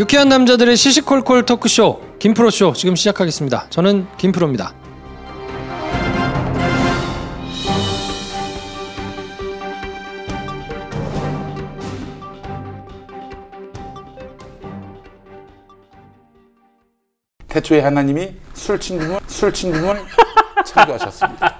유쾌한 남자들의 시시콜콜 토크쇼 김프로쇼 지금 시작하겠습니다. 저는 김프로입니다. 태초에 하나님이 술 친구는 술 친구는 창조하셨습니다.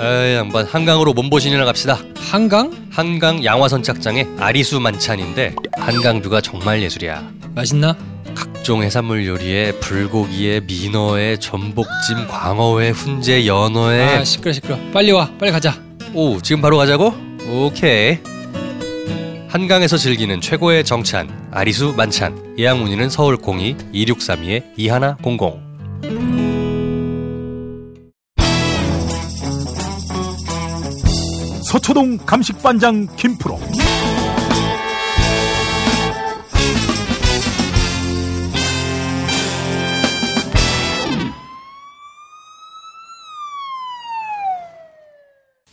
에이 한번 한강으로 몸보신이나 갑시다 한강? 한강 양화선 착장에 아리수 만찬인데 한강 뷰가 정말 예술이야 맛있나? 각종 해산물 요리에 불고기에 민어에 전복찜 광어회 훈제 연어회 아 시끄러 시끄러. 빨리 와 빨리 가자. 오 지금 바로 가자고? 오케이 한강에서 즐기는 최고의 정찬 아리수 만찬 예약 문의는 서울 02 2632 2100 서초동 감식반장 김프로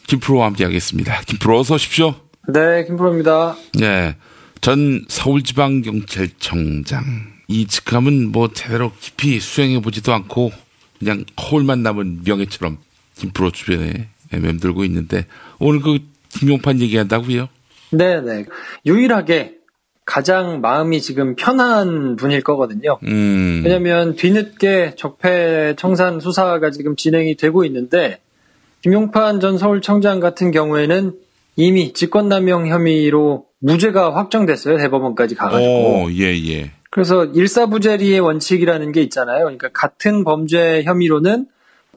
김프로와 함께하겠습니다. 김프로 어서 오십시오. 네, 김프로입니다. 네, 전 서울지방경찰청장 이 직함은 뭐 제대로 깊이 수행해 보지도 않고 그냥 허울만 남은 명예처럼 김프로 주변에 맴돌고 있는데 오늘 그 김용판 얘기한다고요? 네, 네. 유일하게 가장 마음이 지금 편한 분일 거거든요. 음, 왜냐면 뒤늦게 적폐 청산 수사가 지금 진행이 되고 있는데 김용판 전 서울청장 같은 경우에는 이미 직권남용 혐의로 무죄가 확정됐어요. 대법원까지 가가지고. 오, 예, 예. 그래서 일사부재리의 원칙이라는 게 있잖아요. 그러니까 같은 범죄 혐의로는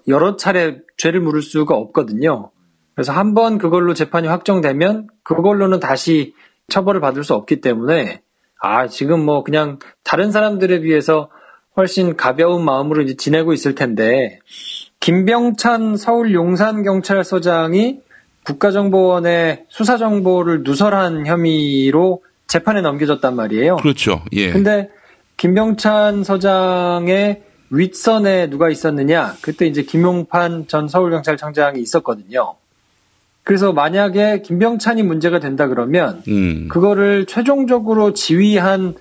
여러 차례 죄를 물을 수가 없거든요. 그래서 한 번 그걸로 재판이 확정되면 그걸로는 다시 처벌을 받을 수 없기 때문에 아 지금 뭐 그냥 다른 사람들에 비해서 훨씬 가벼운 마음으로 이제 지내고 있을 텐데 김병찬 서울 용산 경찰서장이 국가정보원의 수사 정보를 누설한 혐의로 재판에 넘겨졌단 말이에요. 그렇죠. 예. 근데 김병찬 서장의 윗선에 누가 있었느냐? 그때 이제 김용판 전 서울경찰청장이 있었거든요. 그래서 만약에 김병찬이 문제가 된다 그러면 음, 그거를 최종적으로 지휘한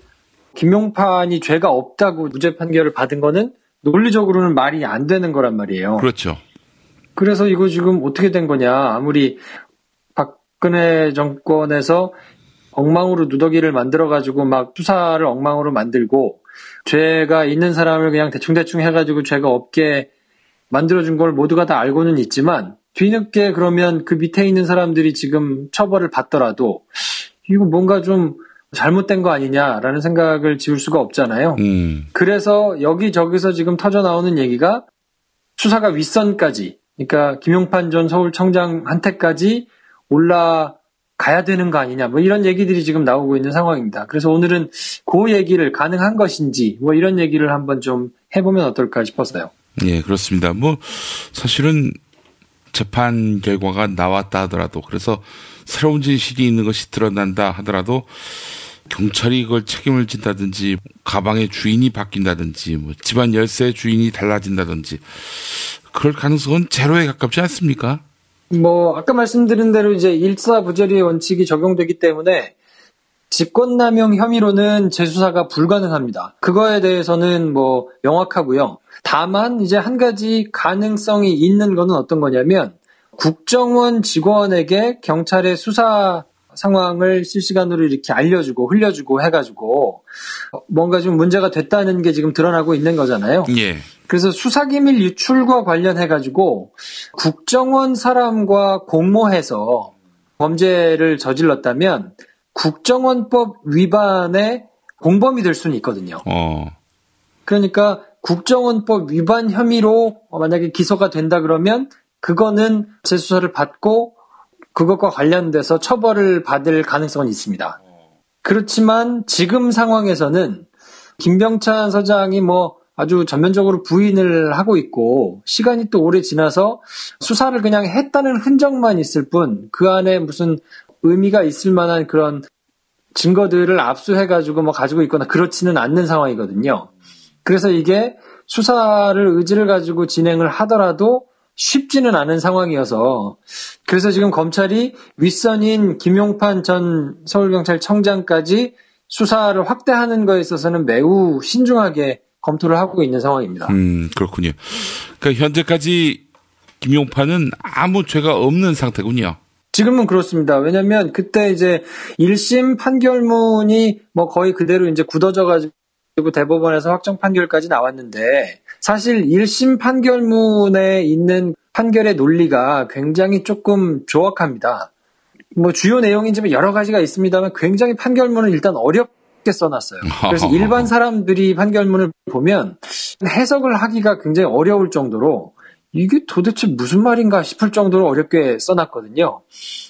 김용판이 죄가 없다고 무죄 판결을 받은 거는 논리적으로는 말이 안 되는 거란 말이에요. 그렇죠. 그래서 이거 지금 어떻게 된 거냐. 아무리 박근혜 정권에서 엉망으로 누더기를 만들어가지고 막 수사를 엉망으로 만들고 죄가 있는 사람을 그냥 대충대충 해가지고 죄가 없게 만들어준 걸 모두가 다 알고는 있지만 뒤늦게 그러면 그 밑에 있는 사람들이 지금 처벌을 받더라도 이거 뭔가 좀 잘못된 거 아니냐라는 생각을 지울 수가 없잖아요. 음, 그래서 여기저기서 지금 터져 나오는 얘기가 수사가 윗선까지, 그러니까 김용판 전 서울청장한테까지 올라 가야 되는 거 아니냐, 뭐 이런 얘기들이 지금 나오고 있는 상황입니다. 그래서 오늘은 그 얘기를 가능한 것인지, 뭐 이런 얘기를 한번 좀 해보면 어떨까 싶었어요. 예, 그렇습니다. 뭐 사실은 재판 결과가 나왔다 하더라도 그래서 새로운 진실이 있는 것이 드러난다 하더라도 경찰이 이걸 책임을 진다든지 가방의 주인이 바뀐다든지 뭐 집안 열쇠 주인이 달라진다든지 그럴 가능성은 제로에 가깝지 않습니까? 뭐 아까 말씀드린 대로 이제 일사부재리의 원칙이 적용되기 때문에 직권남용 혐의로는 재수사가 불가능합니다. 그거에 대해서는 뭐 명확하고요. 다만 이제 한 가지 가능성이 있는 거는 어떤 거냐면 국정원 직원에게 경찰의 수사 상황을 실시간으로 이렇게 알려주고 흘려주고 해가지고 뭔가 좀 문제가 됐다는 게 지금 드러나고 있는 거잖아요. 예. 그래서 수사기밀 유출과 관련해가지고 국정원 사람과 공모해서 범죄를 저질렀다면 국정원법 위반의 공범이 될 수는 있거든요. 어. 그러니까 국정원법 위반 혐의로 만약에 기소가 된다 그러면 그거는 재수사를 받고 그것과 관련돼서 처벌을 받을 가능성은 있습니다. 그렇지만 지금 상황에서는 김병찬 서장이 뭐 아주 전면적으로 부인을 하고 있고 시간이 또 오래 지나서 수사를 그냥 했다는 흔적만 있을 뿐 그 안에 무슨 의미가 있을 만한 그런 증거들을 압수해가지고 뭐 가지고 있거나 그렇지는 않는 상황이거든요. 그래서 이게 수사를 의지를 가지고 진행을 하더라도 쉽지는 않은 상황이어서 그래서 지금 검찰이 윗선인 김용판 전 서울경찰청장까지 수사를 확대하는 거에 있어서는 매우 신중하게 검토를 하고 있는 상황입니다. 음, 그렇군요. 그러니까 현재까지 김용판은 아무 죄가 없는 상태군요. 지금은 그렇습니다. 왜냐면 그때 이제 1심 판결문이 뭐 거의 그대로 이제 굳어져 가지고 대법원에서 확정 판결까지 나왔는데 사실 1심 판결문에 있는 판결의 논리가 굉장히 조금 조악합니다. 뭐 주요 내용이 좀 여러 가지가 있습니다만 굉장히 판결문을 일단 어렵게 써놨어요. 그래서 일반 사람들이 판결문을 보면 해석을 하기가 굉장히 어려울 정도로 이게 도대체 무슨 말인가 싶을 정도로 어렵게 써놨거든요.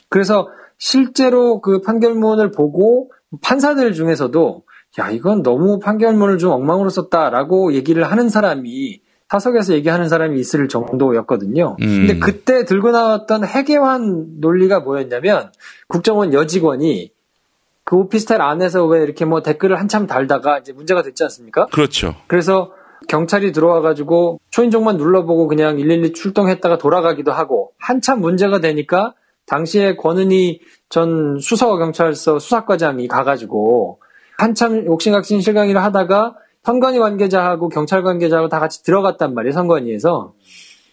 그래서 실제로 그 판결문을 보고 판사들 중에서도 야, 이건 너무 판결문을 좀 엉망으로 썼다라고 얘기를 하는 사람이 사석에서 얘기하는 사람이 있을 정도였거든요. 음. 근데 그때 들고 나왔던 해계환 논리가 뭐였냐면 국정원 여직원이 그 오피스텔 안에서 왜 이렇게 뭐 댓글을 한참 달다가 이제 문제가 됐지 않습니까? 그렇죠. 그래서 경찰이 들어와가지고 초인종만 눌러보고 그냥 112 출동했다가 돌아가기도 하고 한참 문제가 되니까 당시에 권은희 전 수서경찰서 수사과장이 가가지고 한참 옥신각신 실강의를 하다가 선관위 관계자하고 경찰 관계자하고 다 같이 들어갔단 말이에요, 선관위에서.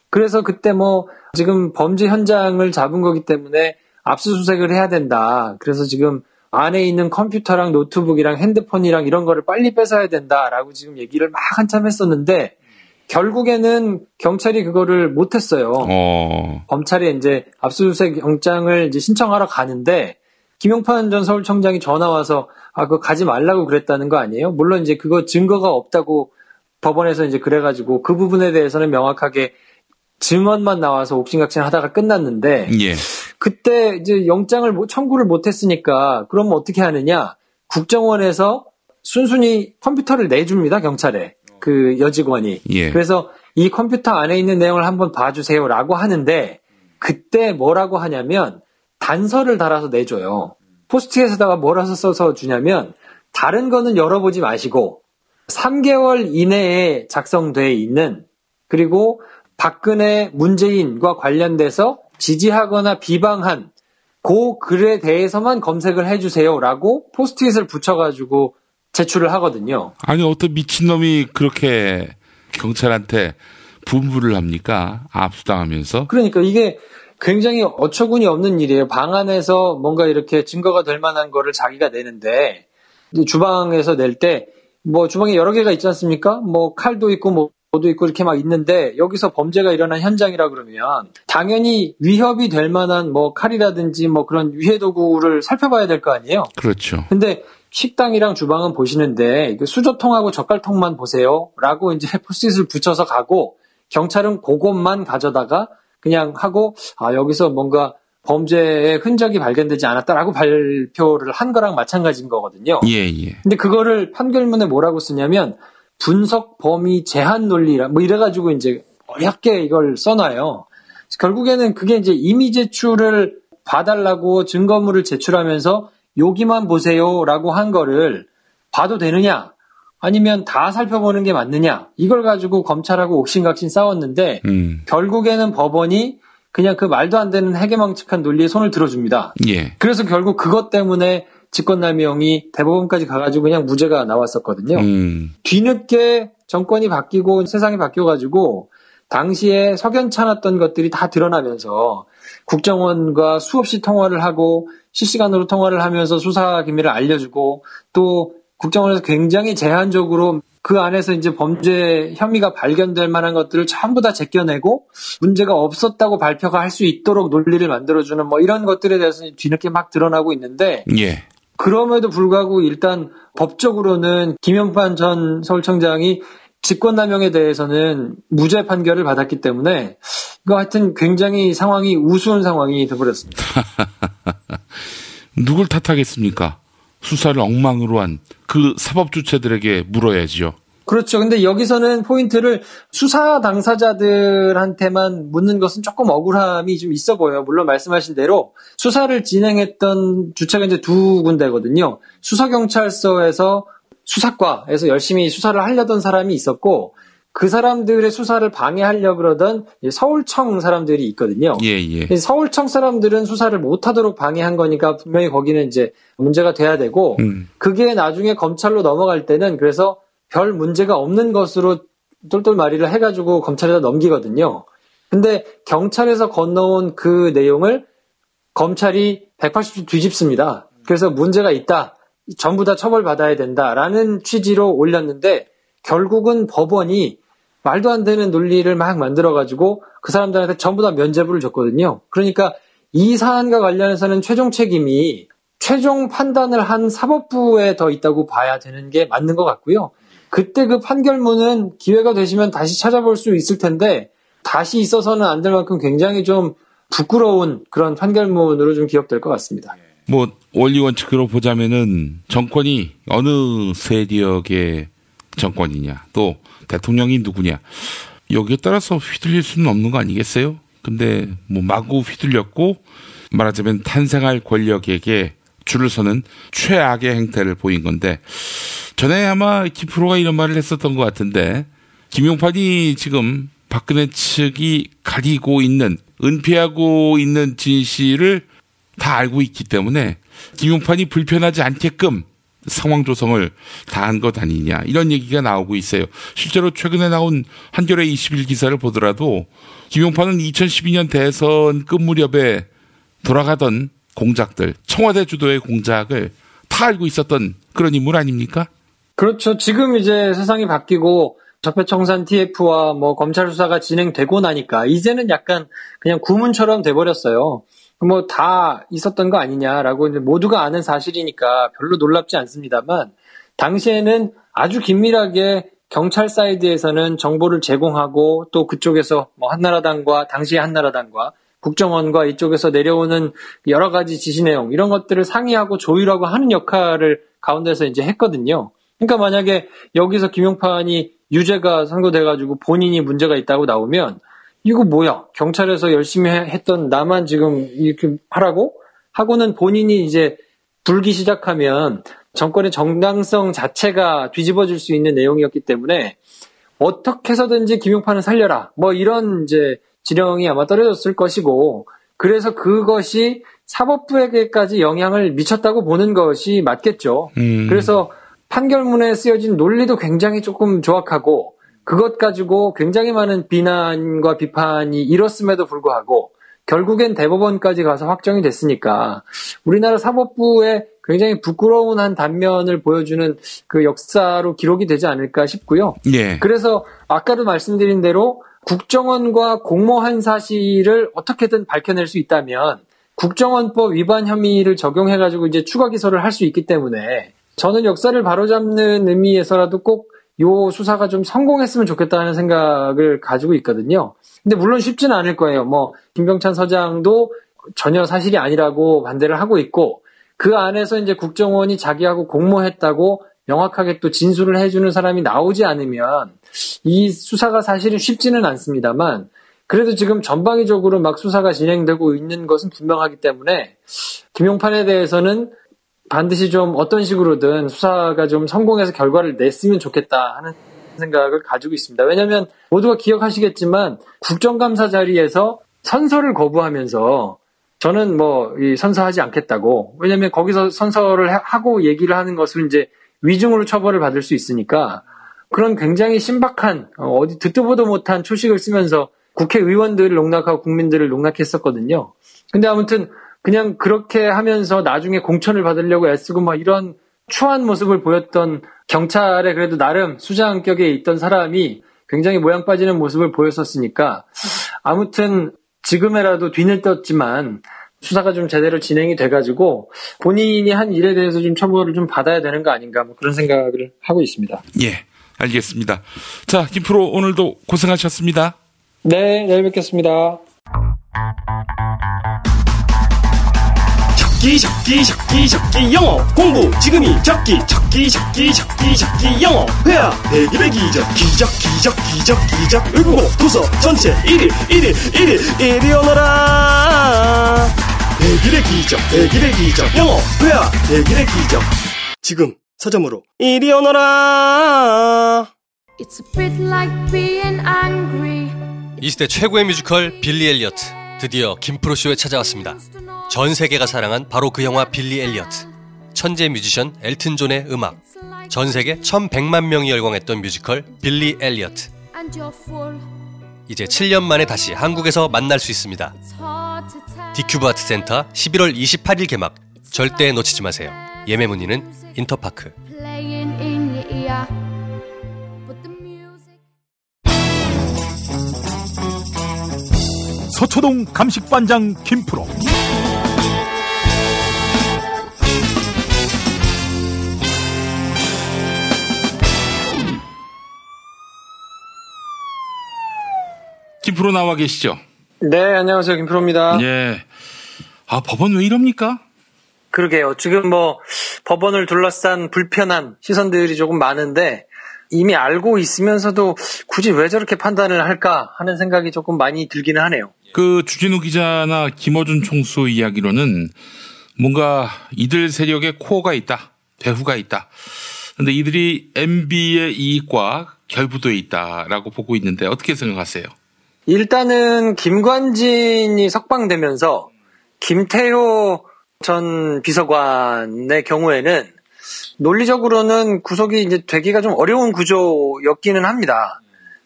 그래서 그때 뭐 지금 범죄 현장을 잡은 거기 때문에 압수수색을 해야 된다. 그래서 지금 안에 있는 컴퓨터랑 노트북이랑 핸드폰이랑 이런 거를 빨리 뺏어야 된다라고 지금 얘기를 막 한참 했었는데 결국에는 경찰이 그거를 못했어요. 어. 검찰이 이제 압수수색 영장을 이제 신청하러 가는데 김용판 전 서울청장이 전화 와서 아 그거 가지 말라고 그랬다는 거 아니에요? 물론 이제 그거 증거가 없다고 법원에서 이제 그래가지고 그 부분에 대해서는 명확하게 증언만 나와서 옥신각신 하다가 끝났는데 예. 그때 이제 영장을 못- 청구를 못했으니까 그럼 어떻게 하느냐? 국정원에서 순순히 컴퓨터를 내줍니다 경찰에 그 여직원이. 예. 그래서 이 컴퓨터 안에 있는 내용을 한번 봐주세요라고 하는데 그때 뭐라고 하냐면 단서를 달아서 내줘요. 포스트잇에다가 뭐라서 써서 주냐면 다른 거는 열어보지 마시고 3개월 이내에 작성돼 있는 그리고 박근혜 문재인과 관련돼서 지지하거나 비방한 그 글에 대해서만 검색을 해주세요라고 포스트잇을 붙여가지고 제출을 하거든요. 아니 어떤 미친놈이 그렇게 경찰한테 분부를 합니까? 압수당하면서. 그러니까 이게 굉장히 어처구니 없는 일이에요. 방 안에서 뭔가 이렇게 증거가 될 만한 거를 자기가 내는데 주방에서 낼 때 뭐 주방에 여러 개가 있지 않습니까? 뭐 칼도 있고 뭐 뭐도 있고 이렇게 막 있는데 여기서 범죄가 일어난 현장이라 그러면 당연히 위협이 될 만한 뭐 칼이라든지 뭐 그런 유해 도구를 살펴봐야 될 거 아니에요. 그렇죠. 근데 식당이랑 주방은 보시는데 수저통하고 젓갈통만 보세요 라고 이제 포스트잇을 붙여서 가고 경찰은 그것만 가져다가 그냥 하고 아 여기서 뭔가 범죄의 흔적이 발견되지 않았다라고 발표를 한 거랑 마찬가지인 거거든요. 예, 예. 근데 그거를 판결문에 뭐라고 쓰냐면 분석 범위 제한 논리라 뭐 이래가지고 이제 어렵게 이걸 써놔요. 결국에는 그게 이제 이미 제출을 봐달라고 증거물을 제출하면서 여기만 보세요라고 한 거를 봐도 되느냐 아니면 다 살펴보는 게 맞느냐 이걸 가지고 검찰하고 옥신각신 싸웠는데 음. 결국에는 법원이 그냥 그 말도 안 되는 해괴망측한 논리에 손을 들어줍니다. 예. 그래서 결국 그것 때문에 직권남용이 대법원까지 가가지고 그냥 무죄가 나왔었거든요. 음. 뒤늦게 정권이 바뀌고 세상이 바뀌어가지고 당시에 석연찮았던 것들이 다 드러나면서 국정원과 수없이 통화를 하고 실시간으로 통화를 하면서 수사 기밀을 알려주고 또 국정원에서 굉장히 제한적으로 그 안에서 이제 범죄 혐의가 발견될 만한 것들을 전부 다 제껴내고 문제가 없었다고 발표가 할 수 있도록 논리를 만들어주는 뭐 이런 것들에 대해서 뒤늦게 막 드러나고 있는데 예. 그럼에도 불구하고 일단 법적으로는 김영판 전 서울청장이 직권남용에 대해서는 무죄 판결을 받았기 때문에 이거 하여튼 굉장히 상황이 우스운 상황이 돼버렸습니다. 누굴 탓하겠습니까? 수사를 엉망으로 한 그 사법 주체들에게 물어야지요. 그렇죠. 근데 여기서는 포인트를 수사 당사자들한테만 묻는 것은 조금 억울함이 좀 있어 보여요. 물론 말씀하신 대로 수사를 진행했던 주체가 이제 두 군데거든요. 수서경찰서에서 수사과에서 열심히 수사를 하려던 사람이 있었고 그 사람들의 수사를 방해하려 그러던 서울청 사람들이 있거든요. 예, 예. 서울청 사람들은 수사를 못하도록 방해한 거니까 분명히 거기는 이제 문제가 돼야 되고 음. 그게 나중에 검찰로 넘어갈 때는 그래서 별 문제가 없는 것으로 똘똘마리를 해가지고 검찰에다 넘기거든요. 근데 경찰에서 건너온 그 내용을 검찰이 180도 뒤집습니다. 그래서 문제가 있다. 전부 다 처벌받아야 된다라는 취지로 올렸는데 결국은 법원이 말도 안 되는 논리를 막 만들어가지고 그 사람들한테 전부 다 면죄부를 줬거든요. 그러니까 이 사안과 관련해서는 최종 책임이 최종 판단을 한 사법부에 더 있다고 봐야 되는 게 맞는 것 같고요. 그때 그 판결문은 기회가 되시면 다시 찾아볼 수 있을 텐데 다시 있어서는 안 될 만큼 굉장히 좀 부끄러운 그런 판결문으로 좀 기억될 것 같습니다. 뭐 원리 원칙으로 보자면은 정권이 어느 세력의 정권이냐 또 대통령이 누구냐 여기에 따라서 휘둘릴 수는 없는 거 아니겠어요? 근데 뭐 마구 휘둘렸고 말하자면 탄생할 권력에게 줄을 서는 최악의 행태를 보인 건데 전에 아마 김프로가 이런 말을 했었던 것 같은데 김용판이 지금 박근혜 측이 가리고 있는 은폐하고 있는 진실을 다 알고 있기 때문에 김용판이 불편하지 않게끔 상황 조성을 다한 것 아니냐 이런 얘기가 나오고 있어요. 실제로 최근에 나온 한겨레 21 기사를 보더라도 김용판은 2012년 대선 끝 무렵에 돌아가던 공작들 청와대 주도의 공작을 다 알고 있었던 그런 인물 아닙니까? 그렇죠. 지금 이제 세상이 바뀌고 적폐청산 TF와 뭐 검찰 수사가 진행되고 나니까 이제는 약간 그냥 구문처럼 돼버렸어요. 뭐 다 있었던 거 아니냐라고 모두가 아는 사실이니까 별로 놀랍지 않습니다만 당시에는 아주 긴밀하게 경찰 사이드에서는 정보를 제공하고 또 그쪽에서 뭐 한나라당과 당시의 한나라당과 국정원과 이쪽에서 내려오는 여러 가지 지시 내용 이런 것들을 상의하고 조율하고 하는 역할을 가운데서 이제 했거든요. 그러니까 만약에 여기서 김용판이 유죄가 선고돼가지고 본인이 문제가 있다고 나오면 이거 뭐야? 경찰에서 열심히 했던 나만 지금 이렇게 하라고? 하고는 본인이 이제 불기 시작하면 정권의 정당성 자체가 뒤집어질 수 있는 내용이었기 때문에 어떻게 해서든지 김용판을 살려라. 뭐 이런 이제 지령이 아마 떨어졌을 것이고 그래서 그것이 사법부에게까지 영향을 미쳤다고 보는 것이 맞겠죠. 음. 그래서 판결문에 쓰여진 논리도 굉장히 조금 조악하고 그것 가지고 굉장히 많은 비난과 비판이 일었음에도 불구하고 결국엔 대법원까지 가서 확정이 됐으니까 우리나라 사법부의 굉장히 부끄러운 한 단면을 보여주는 그 역사로 기록이 되지 않을까 싶고요. 예. 그래서 아까도 말씀드린 대로 국정원과 공모한 사실을 어떻게든 밝혀낼 수 있다면 국정원법 위반 혐의를 적용해가지고 이제 추가 기소를 할 수 있기 때문에 저는 역사를 바로잡는 의미에서라도 꼭 요 수사가 좀 성공했으면 좋겠다는 생각을 가지고 있거든요. 근데 물론 쉽지는 않을 거예요. 뭐 김병찬 서장도 전혀 사실이 아니라고 반대를 하고 있고 그 안에서 이제 국정원이 자기하고 공모했다고 명확하게 또 진술을 해주는 사람이 나오지 않으면 이 수사가 사실은 쉽지는 않습니다만 그래도 지금 전방위적으로 막 수사가 진행되고 있는 것은 분명하기 때문에 김용판에 대해서는 반드시 좀 어떤 식으로든 수사가 좀 성공해서 결과를 냈으면 좋겠다 하는 생각을 가지고 있습니다. 왜냐하면 모두가 기억하시겠지만 국정감사 자리에서 선서를 거부하면서 저는 뭐 선서하지 않겠다고 왜냐하면 거기서 선서를 하고 얘기를 하는 것을 이제 위중으로 처벌을 받을 수 있으니까 그런 굉장히 신박한 어, 어디 듣도 보도 못한 초식을 쓰면서 국회의원들을 농락하고 국민들을 농락했었거든요. 근데 아무튼 그냥 그렇게 하면서 나중에 공천을 받으려고 애쓰고 막 이런 추한 모습을 보였던 경찰에 그래도 나름 수장격에 있던 사람이 굉장히 모양 빠지는 모습을 보였었으니까 아무튼 지금에라도 뒤를 떴지만 수사가 좀 제대로 진행이 돼가지고 본인이 한 일에 대해서 좀 처벌을 좀 받아야 되는 거 아닌가 뭐 그런 생각을 하고 있습니다. 예, 알겠습니다. 자, 김프로 오늘도 고생하셨습니다. 네, 내일 뵙겠습니다. 적기 적기 적기 적기 영어 공부. 지금이 적기 적기 적기 적기 적기 영어. 회화 대기 배기 적 기적 기적 기적 기적 외국어 도서 전체 1일 1일 1일. 1위 오너라. 백일의 기적 백일의 기적 영어 회화 백일의 기적 지금 서점으로 이리 오너라. It's a bit like being angry. 이 시대 최고의 뮤지컬 빌리 엘리어트 드디어 김프로 쇼에 찾아왔습니다. 전 세계가 사랑한 바로 그 영화 빌리 엘리어트. 천재 뮤지션 엘튼 존의 음악. 전 세계 1100만 명이 열광했던 뮤지컬 빌리 full. 이제 7년 만에 다시 한국에서 만날 수 있습니다. 디큐브 아트 센터 11월 28일 개막. 절대 놓치지 마세요. 예매 문의는 인터파크. 서초동 감식반장 김프로 김프로 나와 계시죠? 네, 안녕하세요. 김프로입니다. 예. 아, 법원 왜 이럽니까? 그러게요. 지금 뭐 법원을 둘러싼 불편한 시선들이 조금 많은데 이미 알고 있으면서도 굳이 왜 저렇게 판단을 할까 하는 생각이 조금 많이 들기는 하네요. 그 주진우 기자나 김어준 총수 이야기로는 뭔가 이들 세력에 코어가 있다, 배후가 있다. 근데 이들이 MB의 이익과 결부돼 있다라고 보고 있는데 어떻게 생각하세요? 일단은 김관진이 석방되면서 김태효 전 비서관의 경우에는 논리적으로는 구속이 이제 되기가 좀 어려운 구조였기는 합니다.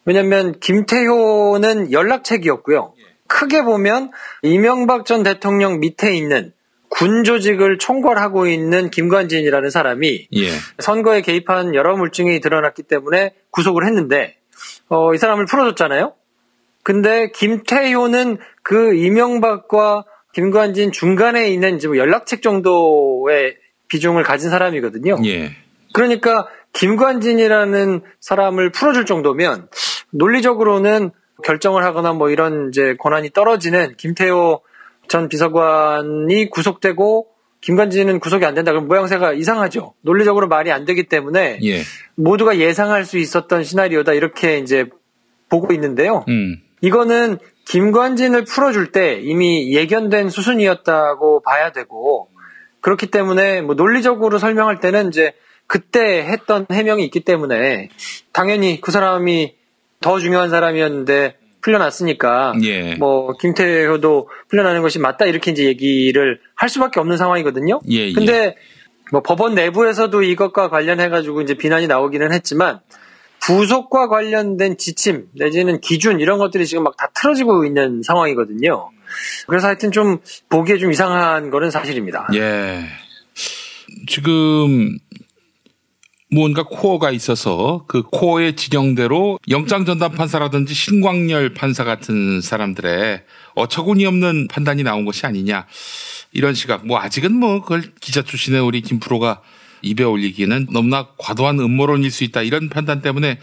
왜냐하면 김태효는 연락책이었고요. 크게 보면 이명박 전 대통령 밑에 있는 군 조직을 총괄하고 있는 김관진이라는 사람이 예. 선거에 개입한 여러 물증이 드러났기 때문에 구속을 했는데 어, 이 사람을 풀어줬잖아요. 근데 김태효는 그 이명박과 김관진 중간에 있는 이제 뭐 연락책 정도의 비중을 가진 사람이거든요. 예. 그러니까 김관진이라는 사람을 풀어줄 정도면 논리적으로는 결정을 하거나 뭐 이런 이제 권한이 떨어지는 김태호 전 비서관이 구속되고 김관진은 구속이 안 된다. 그럼 모양새가 이상하죠. 논리적으로 말이 안 되기 때문에 예. 모두가 예상할 수 있었던 시나리오다 이렇게 이제 보고 있는데요. 음. 이거는 김관진을 풀어줄 때 이미 예견된 수순이었다고 봐야 되고 그렇기 때문에 뭐 논리적으로 설명할 때는 이제 그때 했던 해명이 있기 때문에 당연히 그 사람이 더 중요한 사람이었는데 풀려났으니까 예. 뭐 김태효도 풀려나는 것이 맞다 이렇게 이제 얘기를 할 수밖에 없는 상황이거든요. 예, 예. 근데 뭐 법원 내부에서도 이것과 관련해 가지고 이제 비난이 나오기는 했지만 부속과 관련된 지침 내지는 기준 이런 것들이 지금 막 다 틀어지고 있는 상황이거든요. 그래서 하여튼 좀 보기에 좀 이상한 거는 사실입니다. 예. 지금 뭔가 코어가 있어서 그 코어의 지령대로 영장 전담 판사라든지 신광열 판사 같은 사람들의 어처구니 없는 판단이 나온 것이 아니냐 이런 시각. 뭐 아직은 뭐 그걸 기자 출신의 우리 김프로가 입에 올리기는 너무나 과도한 음모론일 수 있다 이런 판단 때문에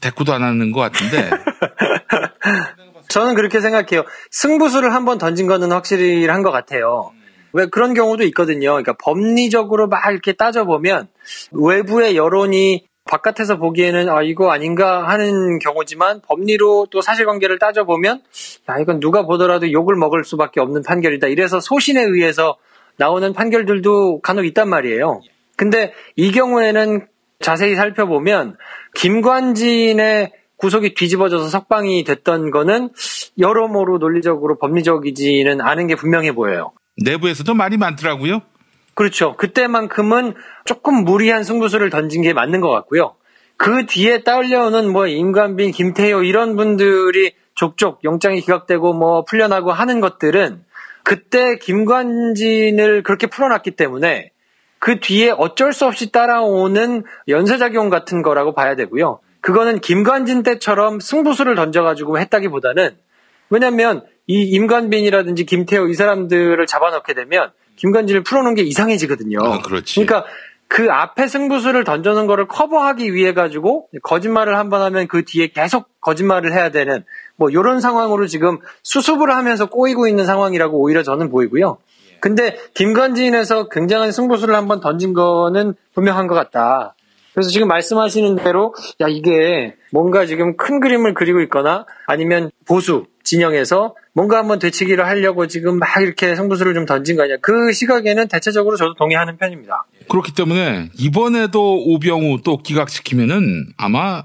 대꾸도 안 하는 것 같은데. 저는 그렇게 생각해요. 승부수를 한번 던진 거는 확실한 것 같아요. 왜 그런 경우도 있거든요. 그러니까 법리적으로 막 이렇게 따져보면 외부의 여론이 바깥에서 보기에는 아 이거 아닌가 하는 경우지만 법리로 또 사실관계를 따져보면 야 이건 누가 보더라도 욕을 먹을 수밖에 없는 판결이다. 이래서 소신에 의해서 나오는 판결들도 간혹 있단 말이에요. 근데 이 경우에는 자세히 살펴보면 김관진의 구속이 뒤집어져서 석방이 됐던 거는 여러모로 논리적으로 법리적이지는 않은 게 분명해 보여요. 내부에서도 말이 많더라고요. 그렇죠. 그때만큼은 조금 무리한 승부수를 던진 게 맞는 것 같고요. 그 뒤에 딸려오는 뭐 임관빈, 김태효 이런 분들이 족족 영장이 기각되고 뭐 풀려나고 하는 것들은 그때 김관진을 그렇게 풀어놨기 때문에 그 뒤에 어쩔 수 없이 따라오는 연쇄작용 같은 거라고 봐야 되고요. 그거는 김관진 때처럼 승부수를 던져가지고 했다기보다는 왜냐면 이 임관빈이라든지 김태호 이 사람들을 잡아넣게 되면 김관진을 풀어놓은 게 이상해지거든요. 아, 그렇지. 그러니까 그 앞에 승부수를 던져놓은 거를 커버하기 위해 가지고 거짓말을 한 번 하면 그 뒤에 계속 거짓말을 해야 되는 뭐 이런 상황으로 지금 수습을 하면서 꼬이고 있는 상황이라고 오히려 저는 보이고요. 근데 김관진에서 굉장한 승부수를 한번 던진 거는 분명한 것 같다. 그래서 지금 말씀하시는 대로 야 이게 뭔가 지금 큰 그림을 그리고 있거나 아니면 보수 진영에서 뭔가 한번 되치기를 하려고 지금 막 이렇게 승부수를 좀 던진 거 아니야. 그 시각에는 대체적으로 저도 동의하는 편입니다. 그렇기 때문에 이번에도 오병우 또 기각시키면은 아마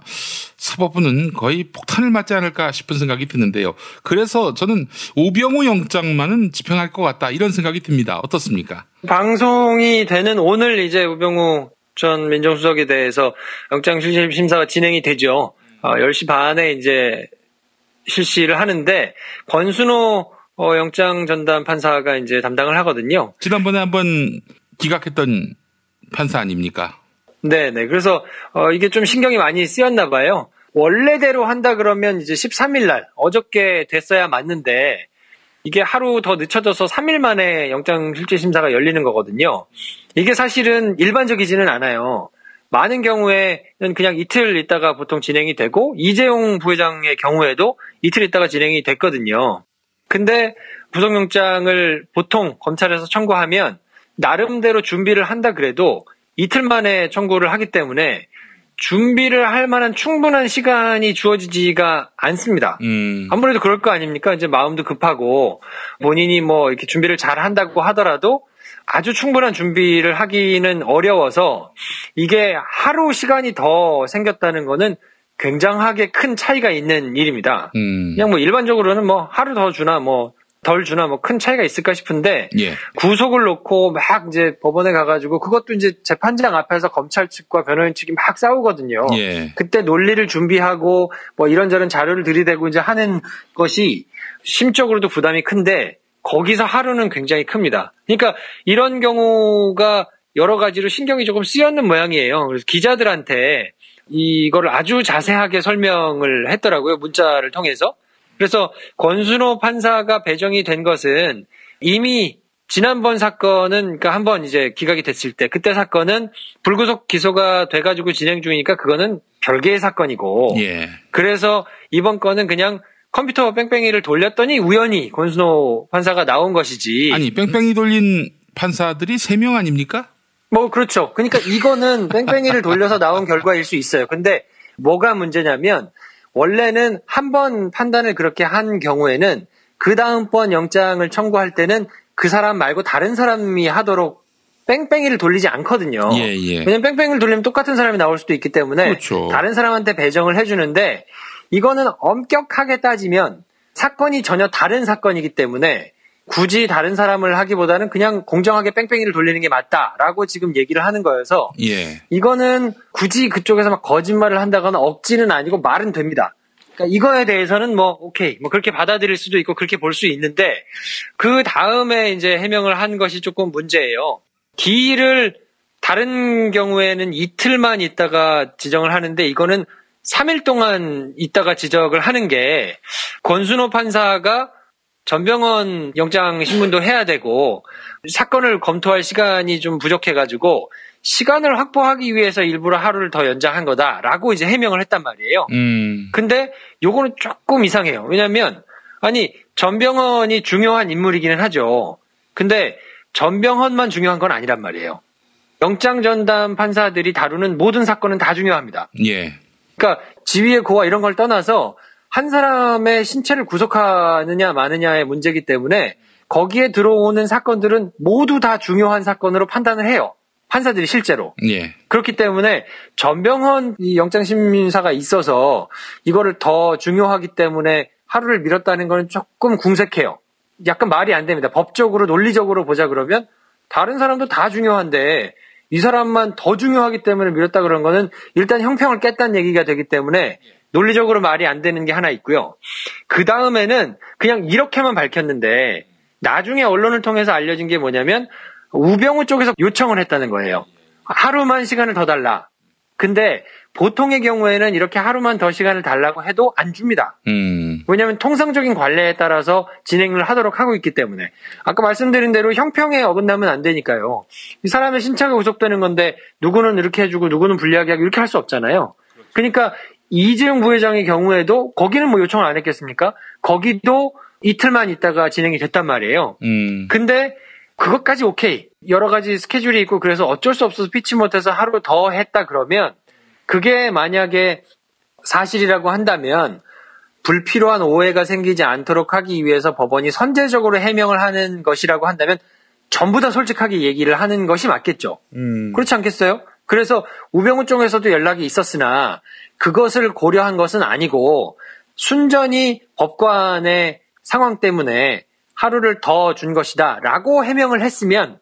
사법부는 거의 폭탄을 맞지 않을까 싶은 생각이 드는데요. 그래서 저는 오병우 영장만은 집행할 것 같다 이런 생각이 듭니다. 어떻습니까? 방송이 되는 오늘 이제 우병우 전 민정수석에 대해서 영장 실질 심사가 진행이 되죠. 어, 10시 반에 이제 실시를 하는데 권순호 어, 영장 전담 판사가 이제 담당을 하거든요. 지난번에 한번 기각했던 판사 아닙니까? 네 네. 그래서 어, 이게 좀 신경이 많이 쓰였나 봐요. 원래대로 한다 그러면 이제 13일 날 어저께 됐어야 맞는데 이게 하루 더 늦춰져서 3일 만에 영장 실질 심사가 열리는 거거든요. 이게 사실은 일반적이지는 않아요. 많은 경우에는 그냥 이틀 있다가 보통 진행이 되고 이재용 부회장의 경우에도 이틀 있다가 진행이 됐거든요. 근데 구속영장을 보통 검찰에서 청구하면 나름대로 준비를 한다 그래도 이틀 만에 청구를 하기 때문에 준비를 할 만한 충분한 시간이 주어지지가 않습니다. 음. 아무래도 그럴 거 아닙니까? 이제 마음도 급하고 본인이 뭐 이렇게 준비를 잘 한다고 하더라도 아주 충분한 준비를 하기는 어려워서 이게 하루 시간이 더 생겼다는 거는 굉장하게 큰 차이가 있는 일입니다. 음. 그냥 뭐 일반적으로는 뭐 하루 더 주나 뭐 덜 주나 뭐 큰 차이가 있을까 싶은데 예. 구속을 놓고 막 이제 법원에 가가지고 그것도 이제 재판장 앞에서 검찰 측과 변호인 측이 막 싸우거든요. 예. 그때 논리를 준비하고 뭐 이런저런 자료를 들이대고 이제 하는 것이 심적으로도 부담이 큰데 거기서 하루는 굉장히 큽니다. 그러니까 이런 경우가 여러 가지로 신경이 조금 쓰였는 모양이에요. 그래서 기자들한테 이거를 아주 자세하게 설명을 했더라고요. 문자를 통해서. 그래서 권순호 판사가 배정이 된 것은 이미 지난번 사건은 그러니까 한번 이제 기각이 됐을 때 그때 사건은 불구속 기소가 돼가지고 진행 중이니까 그거는 별개의 사건이고 예. 그래서 이번 건은 그냥 컴퓨터 뺑뺑이를 돌렸더니 우연히 권순호 판사가 나온 것이지. 아니 뺑뺑이 돌린 판사들이 3명 아닙니까? 뭐 그렇죠. 그러니까 이거는 뺑뺑이를 돌려서 나온 결과일 수 있어요. 근데 뭐가 문제냐면 원래는 한 번 판단을 그렇게 한 경우에는 그 다음번 영장을 청구할 때는 그 사람 말고 다른 사람이 하도록 뺑뺑이를 돌리지 않거든요. 예, 예. 왜냐면 뺑뺑이를 돌리면 똑같은 사람이 나올 수도 있기 때문에 그렇죠. 다른 사람한테 배정을 해주는데 이거는 엄격하게 따지면 사건이 전혀 다른 사건이기 때문에 굳이 다른 사람을 하기보다는 그냥 공정하게 뺑뺑이를 돌리는 게 맞다라고 지금 얘기를 하는 거여서 예. 이거는 굳이 그쪽에서 막 거짓말을 한다거나 억지는 아니고 말은 됩니다. 그러니까 이거에 대해서는 뭐 오케이 뭐 그렇게 받아들일 수도 있고 그렇게 볼 수 있는데 그 다음에 이제 해명을 한 것이 조금 문제예요. 기일을 다른 경우에는 이틀만 있다가 지정을 하는데 이거는 3일 동안 있다가 지적을 하는 게 권순호 판사가 전병헌 영장 신문도 해야 되고 사건을 검토할 시간이 좀 부족해가지고 시간을 확보하기 위해서 일부러 하루를 더 연장한 거다라고 이제 해명을 했단 말이에요. 음. 근데 요거는 조금 이상해요. 왜냐면 아니 전병헌이 중요한 인물이기는 하죠. 근데 전병헌만 중요한 건 아니란 말이에요. 영장 전담 판사들이 다루는 모든 사건은 다 중요합니다. 예. 그러니까 지위의 고와 이런 걸 떠나서 한 사람의 신체를 구속하느냐 마느냐의 문제이기 때문에 거기에 들어오는 사건들은 모두 다 중요한 사건으로 판단을 해요. 판사들이 실제로. 예. 그렇기 때문에 전병헌 이 영장심사가 있어서 이거를 더 중요하기 때문에 하루를 미뤘다는 거는 조금 궁색해요. 약간 말이 안 됩니다. 법적으로 논리적으로 보자 그러면 다른 사람도 다 중요한데 이 사람만 더 중요하기 때문에 밀었다 그런 거는 일단 형평을 깼다는 얘기가 되기 때문에 논리적으로 말이 안 되는 게 하나 있고요. 그 다음에는 그냥 이렇게만 밝혔는데 나중에 언론을 통해서 알려진 게 뭐냐면 우병우 쪽에서 요청을 했다는 거예요. 하루만 시간을 더 달라. 근데 보통의 경우에는 이렇게 하루만 더 시간을 달라고 해도 안 줍니다. 음. 왜냐하면 통상적인 관례에 따라서 진행을 하도록 하고 있기 때문에 아까 말씀드린 대로 형평에 어긋나면 안 되니까요. 이 사람의 신체가 구속되는 건데 누구는 이렇게 해주고 누구는 불리하게 하고 이렇게 할 수 없잖아요. 그러니까 이재용 부회장의 경우에도 거기는 뭐 요청을 안 했겠습니까? 거기도 이틀만 있다가 진행이 됐단 말이에요. 음. 근데 그것까지 오케이. 여러 가지 스케줄이 있고 그래서 어쩔 수 없어서 피치 못해서 하루 더 했다 그러면 그게 만약에 사실이라고 한다면 불필요한 오해가 생기지 않도록 하기 위해서 법원이 선제적으로 해명을 하는 것이라고 한다면 전부 다 솔직하게 얘기를 하는 것이 맞겠죠. 음. 그렇지 않겠어요? 그래서 우병우 쪽에서도 연락이 있었으나 그것을 고려한 것은 아니고 순전히 법관의 상황 때문에 하루를 더 준 것이다 라고 해명을 했으면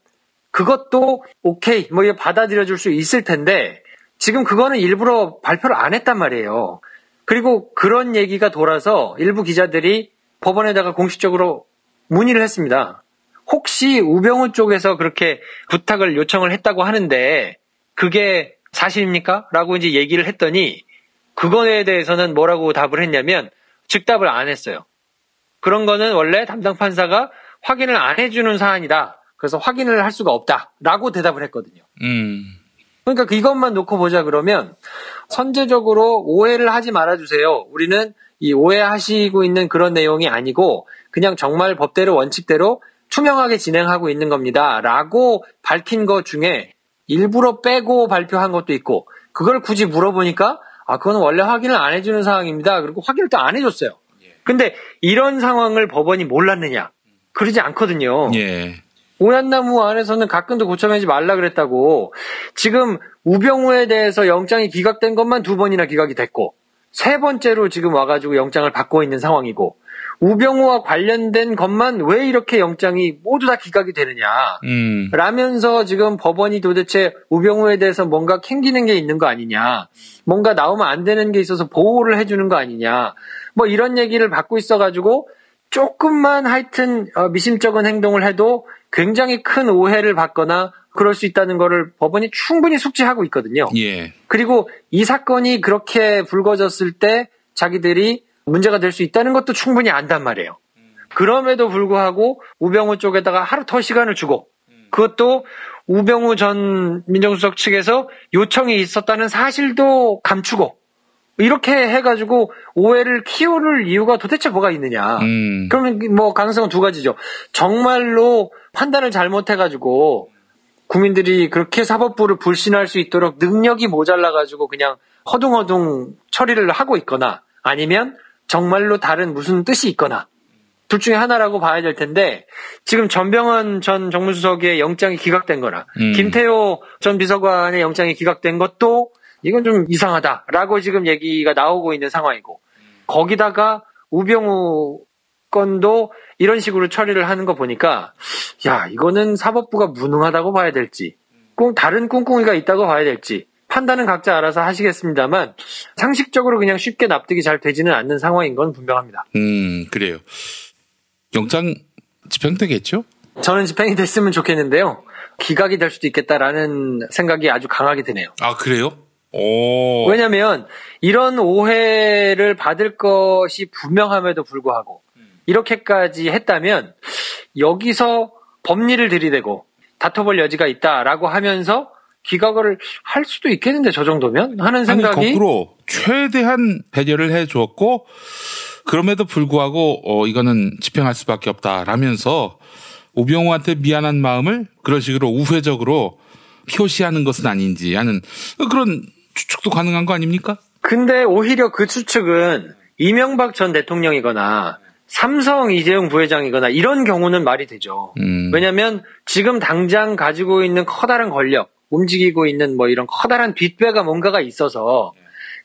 그것도 오케이 뭐 이거 받아들여 줄 수 있을 텐데 지금 그거는 일부러 발표를 안 했단 말이에요. 그리고 그런 얘기가 돌아서 일부 기자들이 법원에다가 공식적으로 문의를 했습니다. 혹시 우병우 쪽에서 그렇게 부탁을 요청을 했다고 하는데 그게 사실입니까? 라고 이제 얘기를 했더니 그거에 대해서는 뭐라고 답을 했냐면 즉답을 안 했어요. 그런 거는 원래 담당 판사가 확인을 안 해주는 사안이다. 그래서 확인을 할 수가 없다. 라고 대답을 했거든요. 음. 그러니까 이것만 놓고 보자 그러면 선제적으로 오해를 하지 말아주세요. 우리는 이 오해하시고 있는 그런 내용이 아니고 그냥 정말 법대로 원칙대로 투명하게 진행하고 있는 겁니다. 라고 밝힌 것 중에 일부러 빼고 발표한 것도 있고 그걸 굳이 물어보니까 아 그건 원래 확인을 안 해주는 상황입니다. 그리고 확인을 또 안 해줬어요. 근데 이런 상황을 법원이 몰랐느냐? 그러지 않거든요. 예. 오얏나무 안에서는 가끔도 고쳐내지 말라 그랬다고. 지금 우병우에 대해서 영장이 기각된 것만 두 번이나 기각이 됐고 세 번째로 지금 와가지고 영장을 받고 있는 상황이고 우병우와 관련된 것만 왜 이렇게 영장이 모두 다 기각이 되느냐. 음. 라면서 지금 법원이 도대체 우병우에 대해서 뭔가 캥기는 게 있는 거 아니냐. 뭔가 나오면 안 되는 게 있어서 보호를 해주는 거 아니냐. 뭐 이런 얘기를 받고 있어가지고 조금만 하여튼 어, 미심쩍은 행동을 해도 굉장히 큰 오해를 받거나 그럴 수 있다는 거를 법원이 충분히 숙지하고 있거든요. 예. 그리고 이 사건이 그렇게 불거졌을 때 자기들이 문제가 될 수 있다는 것도 충분히 안단 말이에요. 그럼에도 불구하고 우병우 쪽에다가 하루 더 시간을 주고 그것도 우병우 전 민정수석 측에서 요청이 있었다는 사실도 감추고 이렇게 해가지고 오해를 키우는 이유가 도대체 뭐가 있느냐. 음. 그러면 뭐 가능성은 두 가지죠. 정말로 판단을 잘못해가지고 국민들이 그렇게 사법부를 불신할 수 있도록 능력이 모자라가지고 그냥 허둥허둥 처리를 하고 있거나 아니면 정말로 다른 무슨 뜻이 있거나 둘 중에 하나라고 봐야 될 텐데 지금 전병헌 전 정무수석의 영장이 기각된 거나 음. 김태호 전 비서관의 영장이 기각된 것도 이건 좀 이상하다라고 지금 얘기가 나오고 있는 상황이고 거기다가 우병우 건도 이런 식으로 처리를 하는 거 보니까 야 이거는 사법부가 무능하다고 봐야 될지 꼭 다른 꿍꿍이가 있다고 봐야 될지 판단은 각자 알아서 하시겠습니다만 상식적으로 그냥 쉽게 납득이 잘 되지는 않는 상황인 건 분명합니다. 음, 그래요. 영장 집행되겠죠? 저는 집행이 됐으면 좋겠는데요. 기각이 될 수도 있겠다라는 생각이 아주 강하게 드네요. 아, 그래요? 오. 왜냐면 이런 오해를 받을 것이 분명함에도 불구하고 이렇게까지 했다면 여기서 법리를 들이대고 다퉈볼 여지가 있다라고 하면서 기각을 할 수도 있겠는데 저 정도면? 하는 생각이? 아니, 거꾸로 최대한 배려를 해 주었고 그럼에도 불구하고 어 이거는 집행할 수밖에 없다라면서 오병우한테 미안한 마음을 그런 식으로 우회적으로 표시하는 것은 아닌지 하는 그런 추측도 가능한 거 아닙니까? 근데 오히려 그 추측은 이명박 전 대통령이거나 삼성 이재용 부회장이거나 이런 경우는 말이 되죠. 음. 왜냐하면 지금 당장 가지고 있는 커다란 권력, 움직이고 있는 뭐 이런 커다란 뒷배가 뭔가가 있어서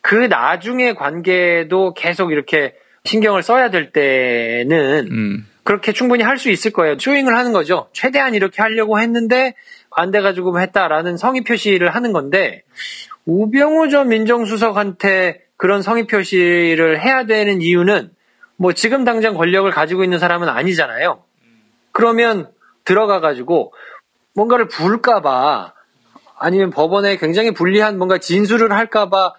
그 나중의 관계도 계속 이렇게 신경을 써야 될 때는 음. 그렇게 충분히 할 수 있을 거예요. 쇼잉을 하는 거죠. 최대한 이렇게 하려고 했는데 안 돼가지고 했다라는 성의 표시를 하는 건데 우병우 전 민정수석한테 그런 성의 표시를 해야 되는 이유는 뭐 지금 당장 권력을 가지고 있는 사람은 아니잖아요. 그러면 들어가 가지고 뭔가를 부을까봐 아니면 법원에 굉장히 불리한 뭔가 진술을 할까봐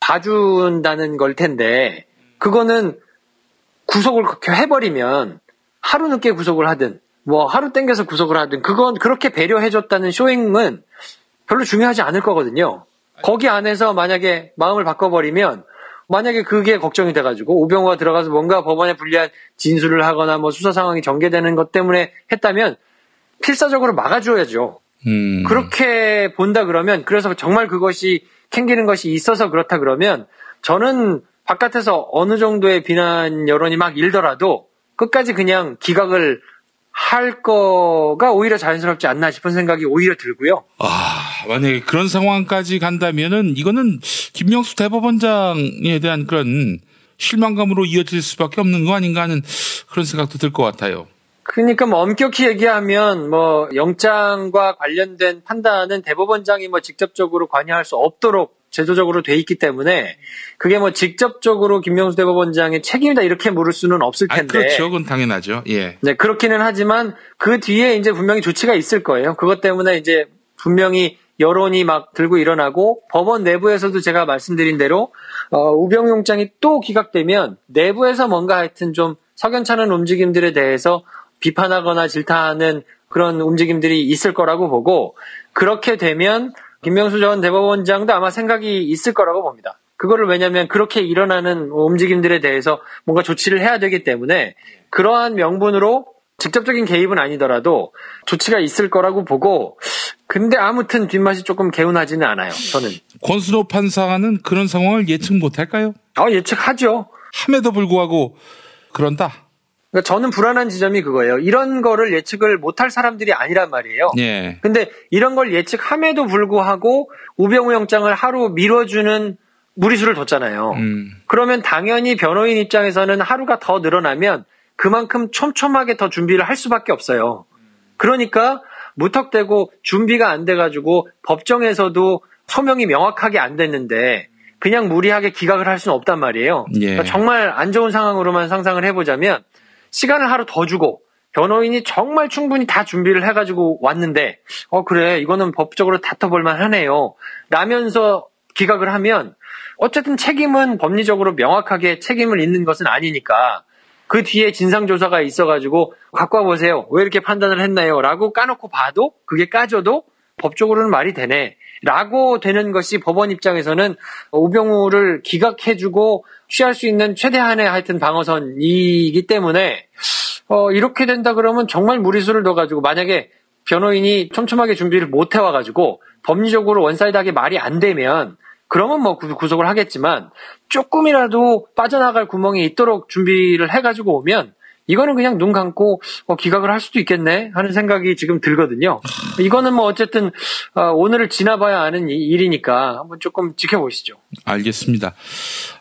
봐준다는 걸 텐데 그거는 구속을 해버리면 하루 늦게 구속을 하든 뭐 하루 땡겨서 구속을 하든 그건 그렇게 배려해줬다는 쇼잉은 별로 중요하지 않을 거거든요. 거기 안에서 만약에 마음을 바꿔버리면 만약에 그게 걱정이 돼가지고 우병우가 들어가서 뭔가 법원에 불리한 진술을 하거나 뭐 수사 상황이 전개되는 것 때문에 했다면 필사적으로 막아줘야죠. 음. 그렇게 본다 그러면 그래서 정말 그것이 캥기는 것이 있어서 그렇다 그러면 저는 바깥에서 어느 정도의 비난 여론이 막 일더라도 끝까지 그냥 기각을 할 거가 오히려 자연스럽지 않나 싶은 생각이 오히려 들고요. 아, 만약에 그런 상황까지 간다면은 이거는 김명수 대법원장에 대한 그런 실망감으로 이어질 수밖에 없는 거 아닌가 하는 그런 생각도 들 것 같아요. 그러니까 뭐 엄격히 얘기하면 뭐 영장과 관련된 판단은 대법원장이 뭐 직접적으로 관여할 수 없도록 제도적으로 돼 있기 때문에 그게 뭐 직접적으로 김명수 대법원장의 책임이다 이렇게 물을 수는 없을 아, 텐데. 그렇죠. 그건 당연하죠. 예. 네, 그렇기는 하지만 그 뒤에 이제 분명히 조치가 있을 거예요. 그것 때문에 이제 분명히 여론이 막 들고 일어나고 법원 내부에서도 제가 말씀드린 대로 어, 우병우 영장이 또 기각되면 내부에서 뭔가 하여튼 좀 석연찮은 움직임들에 대해서 비판하거나 질타하는 그런 움직임들이 있을 거라고 보고 그렇게 되면 김명수 전 대법원장도 아마 생각이 있을 거라고 봅니다. 그거를 왜냐하면 그렇게 일어나는 움직임들에 대해서 뭔가 조치를 해야 되기 때문에 그러한 명분으로 직접적인 개입은 아니더라도 조치가 있을 거라고 보고 근데 아무튼 뒷맛이 조금 개운하지는 않아요. 저는. 권순호 판사는 그런 상황을 예측 못할까요? 아 예측하죠. 함에도 불구하고 그런다. 그러니까 저는 불안한 지점이 그거예요. 이런 거를 예측을 못할 사람들이 아니란 말이에요. 예. 근데 이런 걸 예측함에도 불구하고 우병우 영장을 하루 미뤄주는 무리수를 뒀잖아요. 음. 그러면 당연히 변호인 입장에서는 하루가 더 늘어나면 그만큼 촘촘하게 더 준비를 할 수밖에 없어요. 그러니까 무턱대고 준비가 안 돼가지고 법정에서도 소명이 명확하게 안 됐는데 그냥 무리하게 기각을 할 수는 없단 말이에요. 예. 그러니까 정말 안 좋은 상황으로만 상상을 해보자면 시간을 하루 더 주고 변호인이 정말 충분히 다 준비를 해가지고 왔는데 어 그래 이거는 법적으로 다퉈볼만 하네요. 라면서 기각을 하면 어쨌든 책임은 법리적으로 명확하게 책임을 잇는 것은 아니니까 그 뒤에 진상조사가 있어가지고 갖고 와보세요. 왜 이렇게 판단을 했나요? 라고 까놓고 봐도 그게 까져도 법적으로는 말이 되네. 라고 되는 것이 법원 입장에서는 우병우를 기각해주고 취할 수 있는 최대한의 하여튼 방어선이기 때문에 어, 이렇게 된다 그러면 정말 무리수를 넣어가지고 만약에 변호인이 촘촘하게 준비를 못 해와가지고 법리적으로 one side하게 말이 안 되면 그러면 뭐 구- 구속을 하겠지만 조금이라도 빠져나갈 구멍이 있도록 준비를 해가지고 오면 이거는 그냥 눈 감고 어, 기각을 할 수도 있겠네 하는 생각이 지금 들거든요. 이거는 뭐 어쨌든 어, 오늘을 지나봐야 아는 이- 일이니까 한번 조금 지켜보시죠. 알겠습니다.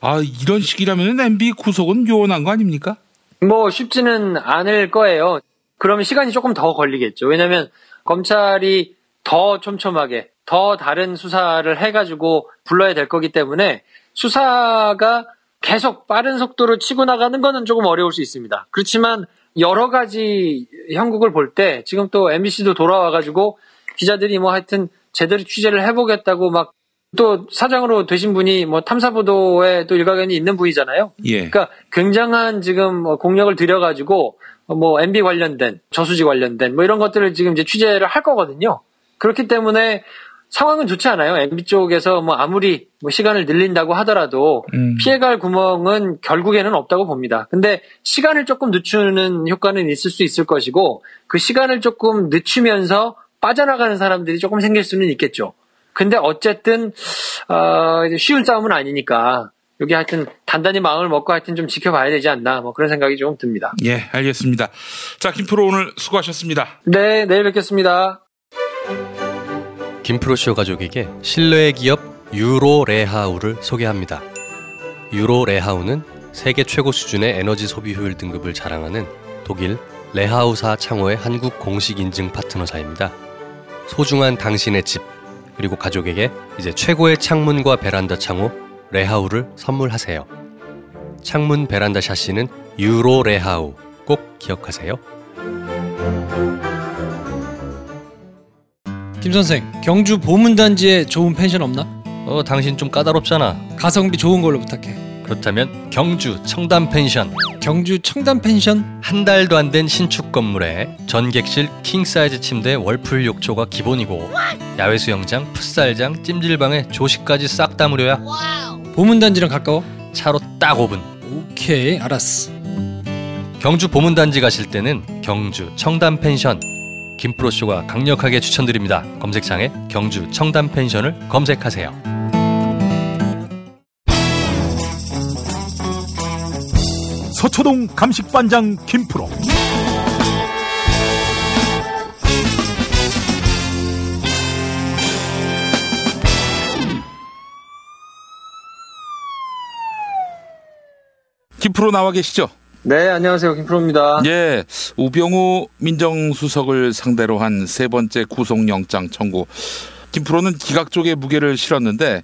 아, 이런 식이라면 MB 구속은 요원한 거 아닙니까? 뭐 쉽지는 않을 거예요. 그러면 시간이 조금 더 걸리겠죠. 왜냐하면 검찰이 더 촘촘하게 더 다른 수사를 해가지고 불러야 될 거기 때문에 수사가 계속 빠른 속도로 치고 나가는 거는 조금 어려울 수 있습니다. 그렇지만 여러 가지 형국을 볼 때 지금 또 MBC도 돌아와가지고 기자들이 뭐 하여튼 제대로 취재를 해보겠다고 막 또 사장으로 되신 분이 뭐 탐사보도에 또 일가견이 있는 분이잖아요. 예. 그러니까 굉장한 지금 뭐 공력을 들여가지고 뭐 MB 관련된 저수지 관련된 뭐 이런 것들을 지금 이제 취재를 할 거거든요. 그렇기 때문에 상황은 좋지 않아요. MB 쪽에서 뭐 아무리 뭐 시간을 늘린다고 하더라도 음. 피해갈 구멍은 결국에는 없다고 봅니다. 근데 시간을 조금 늦추는 효과는 있을 수 있을 것이고 그 시간을 조금 늦추면서 빠져나가는 사람들이 조금 생길 수는 있겠죠. 근데 어쨌든 어, 쉬운 싸움은 아니니까 여기 하여튼 단단히 마음을 먹고 하여튼 좀 지켜봐야 되지 않나 뭐 그런 생각이 좀 듭니다. 예, 알겠습니다. 자, 김프로 오늘 수고하셨습니다. 네, 내일 뵙겠습니다. 김프로쇼 가족에게 신뢰의 기업 유로레하우를 소개합니다. 유로레하우는 세계 최고 수준의 에너지 소비 효율 등급을 자랑하는 독일 레하우사 창호의 한국 공식 인증 파트너사입니다. 소중한 당신의 집 그리고 가족에게 이제 최고의 창문과 베란다 창호 레하우를 선물하세요. 창문 베란다 샤시는 유로 레하우 꼭 기억하세요. 김 선생, 경주 보문단지에 좋은 펜션 없나? 어, 당신 좀 까다롭잖아. 가성비 좋은 걸로 부탁해. 그렇다면 경주 청담 펜션. 경주 청담 펜션? 한 달도 안 된 신축 건물에 전객실 킹 사이즈 침대 월풀 욕조가 기본이고 야외 수영장, 풋살장, 찜질방에 조식까지 싹 다 무료야. 보문단지랑 가까워? 차로 딱 5분. 오케이, 알았어. 경주 보문단지 가실 때는 경주 청담 펜션 김프로쇼가 강력하게 추천드립니다. 검색창에 경주 청담 펜션을 검색하세요. 서초동 감식반장 김프로 김프로 나와 계시죠? 네, 안녕하세요. 김프로입니다. 예, 우병우 민정수석을 상대로 한 세 번째 구속영장 청구. 김프로는 기각 쪽에 무게를 실었는데,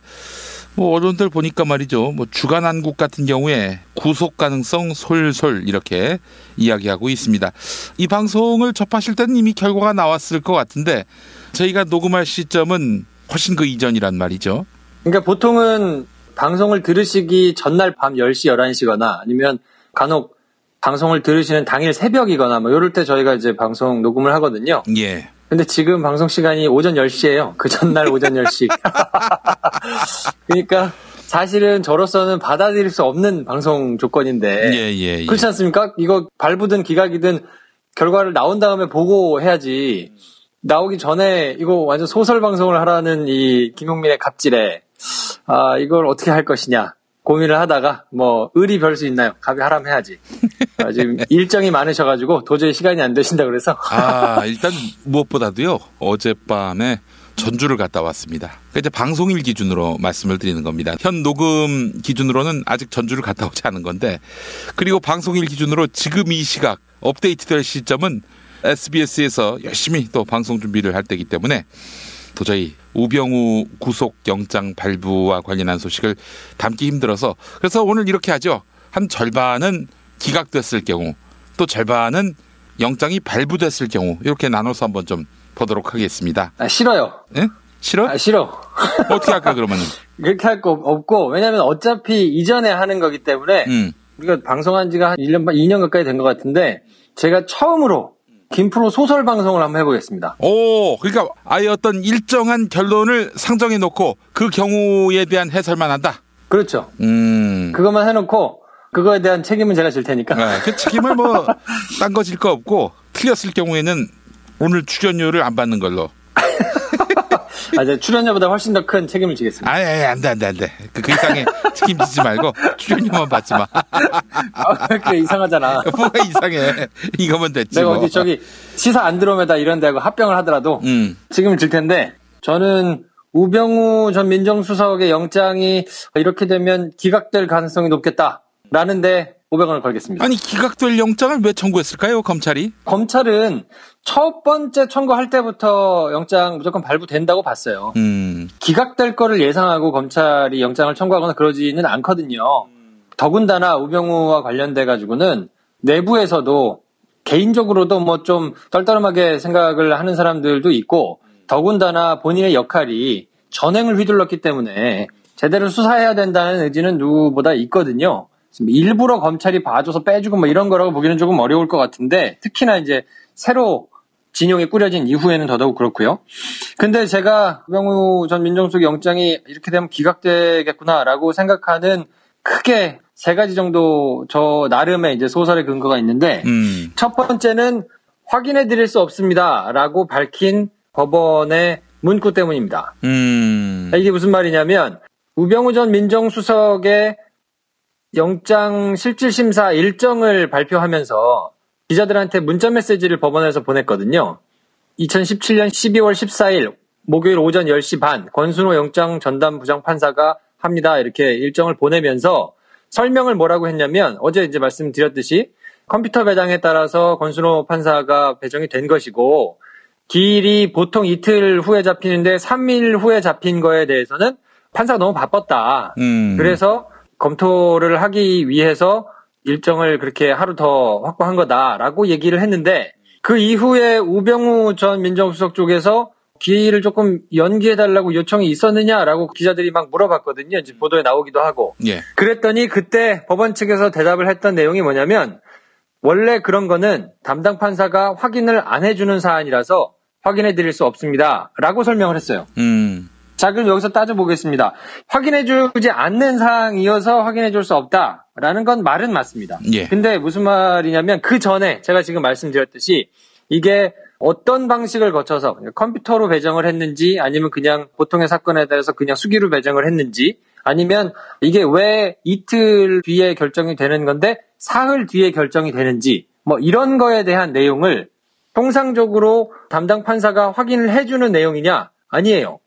뭐 언론들 보니까 말이죠. 뭐 주간 한국 같은 경우에 구속 가능성 솔솔 이렇게 이야기하고 있습니다. 이 방송을 접하실 때는 이미 결과가 나왔을 것 같은데 저희가 녹음할 시점은 훨씬 그 이전이란 말이죠. 그러니까 보통은 방송을 들으시기 전날 밤 10시, 11시거나 아니면 간혹 방송을 들으시는 당일 새벽이거나 뭐 이럴 때 저희가 이제 방송 녹음을 하거든요. 예. 근데 지금 방송 시간이 오전 10시예요. 그 전날 오전 10시. 그러니까 사실은 저로서는 받아들일 수 없는 방송 조건인데 예, 예, 예. 그렇지 않습니까? 이거 발부든 기각이든 결과를 나온 다음에 보고 해야지. 나오기 전에 이거 완전 소설 방송을 하라는 이 김용민의 갑질에 아 이걸 어떻게 할 것이냐 고민을 하다가 뭐 을이 별수 있나요? 갑이 하람 해야지. 아, 지금 일정이 많으셔가지고 도저히 시간이 안 되신다 그래서 아, 일단 무엇보다도요. 어젯밤에 전주를 갔다 왔습니다. 그러니까 이제 방송일 기준으로 말씀을 드리는 겁니다. 현 녹음 기준으로는 아직 전주를 갔다 오지 않은 건데, 그리고 방송일 기준으로 지금 이 시각 업데이트될 시점은 SBS에서 열심히 또 방송 준비를 할 때이기 때문에 도저히 우병우 구속 영장 발부와 관련한 소식을 담기 힘들어서 그래서 오늘 이렇게 하죠. 한 절반은 기각됐을 경우 또 절반은 영장이 발부됐을 경우 이렇게 나눠서 한번 좀 보도록 하겠습니다. 아, 싫어요. 예? 싫어? 아, 싫어. 어떻게 할까 그러면은? 그렇게 할 거 없고 왜냐하면 어차피 이전에 하는 거기 때문에 음. 우리가 방송한 지가 한 1년 반, 2년 가까이 된 것 같은데 제가 처음으로 김프로 소설 방송을 한번 해보겠습니다. 오, 그러니까 아예 어떤 일정한 결론을 상정해 놓고 그 경우에 대한 해설만 한다. 그렇죠. 음. 그것만 해놓고 그거에 대한 책임은 제가 질 테니까. 네, 그 책임을 뭐 딴 거 질 거 없고 틀렸을 경우에는 오늘 출연료를 안 받는 걸로. 아, 제 출연료보다 훨씬 더 큰 책임을 지겠습니다. 아니, 아니, 안 돼, 안 돼, 안 돼. 그, 그 이상의 책임지지 말고 출연료만 받지 마. 아, 그게 이상하잖아. 뭐가 이상해. 이거면 됐지. 내가 뭐. 어디 저기 시사 안드로메다 이런 데하고 합병을 하더라도 음. 책임을 질 텐데 저는 우병우 전 민정수석의 영장이 이렇게 되면 기각될 가능성이 높겠다 라는데 500원을 걸겠습니다. 아니, 기각될 영장을 왜 청구했을까요, 검찰이? 검찰은 첫 번째 청구할 때부터 영장 무조건 발부된다고 봤어요. 음. 기각될 거를 예상하고 검찰이 영장을 청구하거나 그러지는 않거든요. 더군다나 우병우와 관련돼 가지고는 내부에서도 개인적으로도 뭐 좀 떨떠름하게 생각을 하는 사람들도 있고 더군다나 본인의 역할이 전행을 휘둘렀기 때문에 제대로 수사해야 된다는 의지는 누구보다 있거든요. 일부러 검찰이 봐줘서 빼주고 뭐 이런 거라고 보기는 조금 어려울 것 같은데 특히나 이제 새로 진용이 꾸려진 이후에는 더더욱 그렇고요. 근데 제가 우병우 전 민정수석 영장이 이렇게 되면 기각되겠구나라고 생각하는 크게 세 가지 정도 저 나름의 이제 소설의 근거가 있는데 음. 첫 번째는 확인해 드릴 수 없습니다라고 밝힌 법원의 문구 때문입니다. 음. 이게 무슨 말이냐면 우병우 전 민정수석의 영장 실질심사 일정을 발표하면서 기자들한테 문자 메시지를 법원에서 보냈거든요. 2017년 12월 14일 목요일 오전 10시 반 권순호 영장 전담 부장 판사가 합니다. 이렇게 일정을 보내면서 설명을 뭐라고 했냐면 어제 이제 말씀드렸듯이 컴퓨터 배당에 따라서 권순호 판사가 배정이 된 것이고 기일이 보통 이틀 후에 잡히는데 3일 후에 잡힌 거에 대해서는 판사가 너무 바빴다. 음. 그래서 검토를 하기 위해서 일정을 그렇게 하루 더 확보한 거다라고 얘기를 했는데 그 이후에 우병우 전 민정수석 쪽에서 기일을 조금 연기해달라고 요청이 있었느냐라고 기자들이 막 물어봤거든요. 이제 보도에 나오기도 하고. 예. 그랬더니 그때 법원 측에서 대답을 했던 내용이 뭐냐면 원래 그런 거는 담당 판사가 확인을 안 해주는 사안이라서 확인해 드릴 수 없습니다. 라고 설명을 했어요. 음. 자, 그럼 여기서 따져보겠습니다. 확인해 주지 않는 사항이어서 확인해 줄 수 없다. 라는 건 말은 맞습니다. 예. 근데 무슨 말이냐면 그 전에 제가 지금 말씀드렸듯이 이게 어떤 방식을 거쳐서 컴퓨터로 배정을 했는지 아니면 그냥 보통의 사건에 대해서 그냥 수기로 배정을 했는지 아니면 이게 왜 이틀 뒤에 결정이 되는 건데 사흘 뒤에 결정이 되는지 뭐 이런 거에 대한 내용을 통상적으로 담당 판사가 확인을 해주는 내용이냐? 아니에요.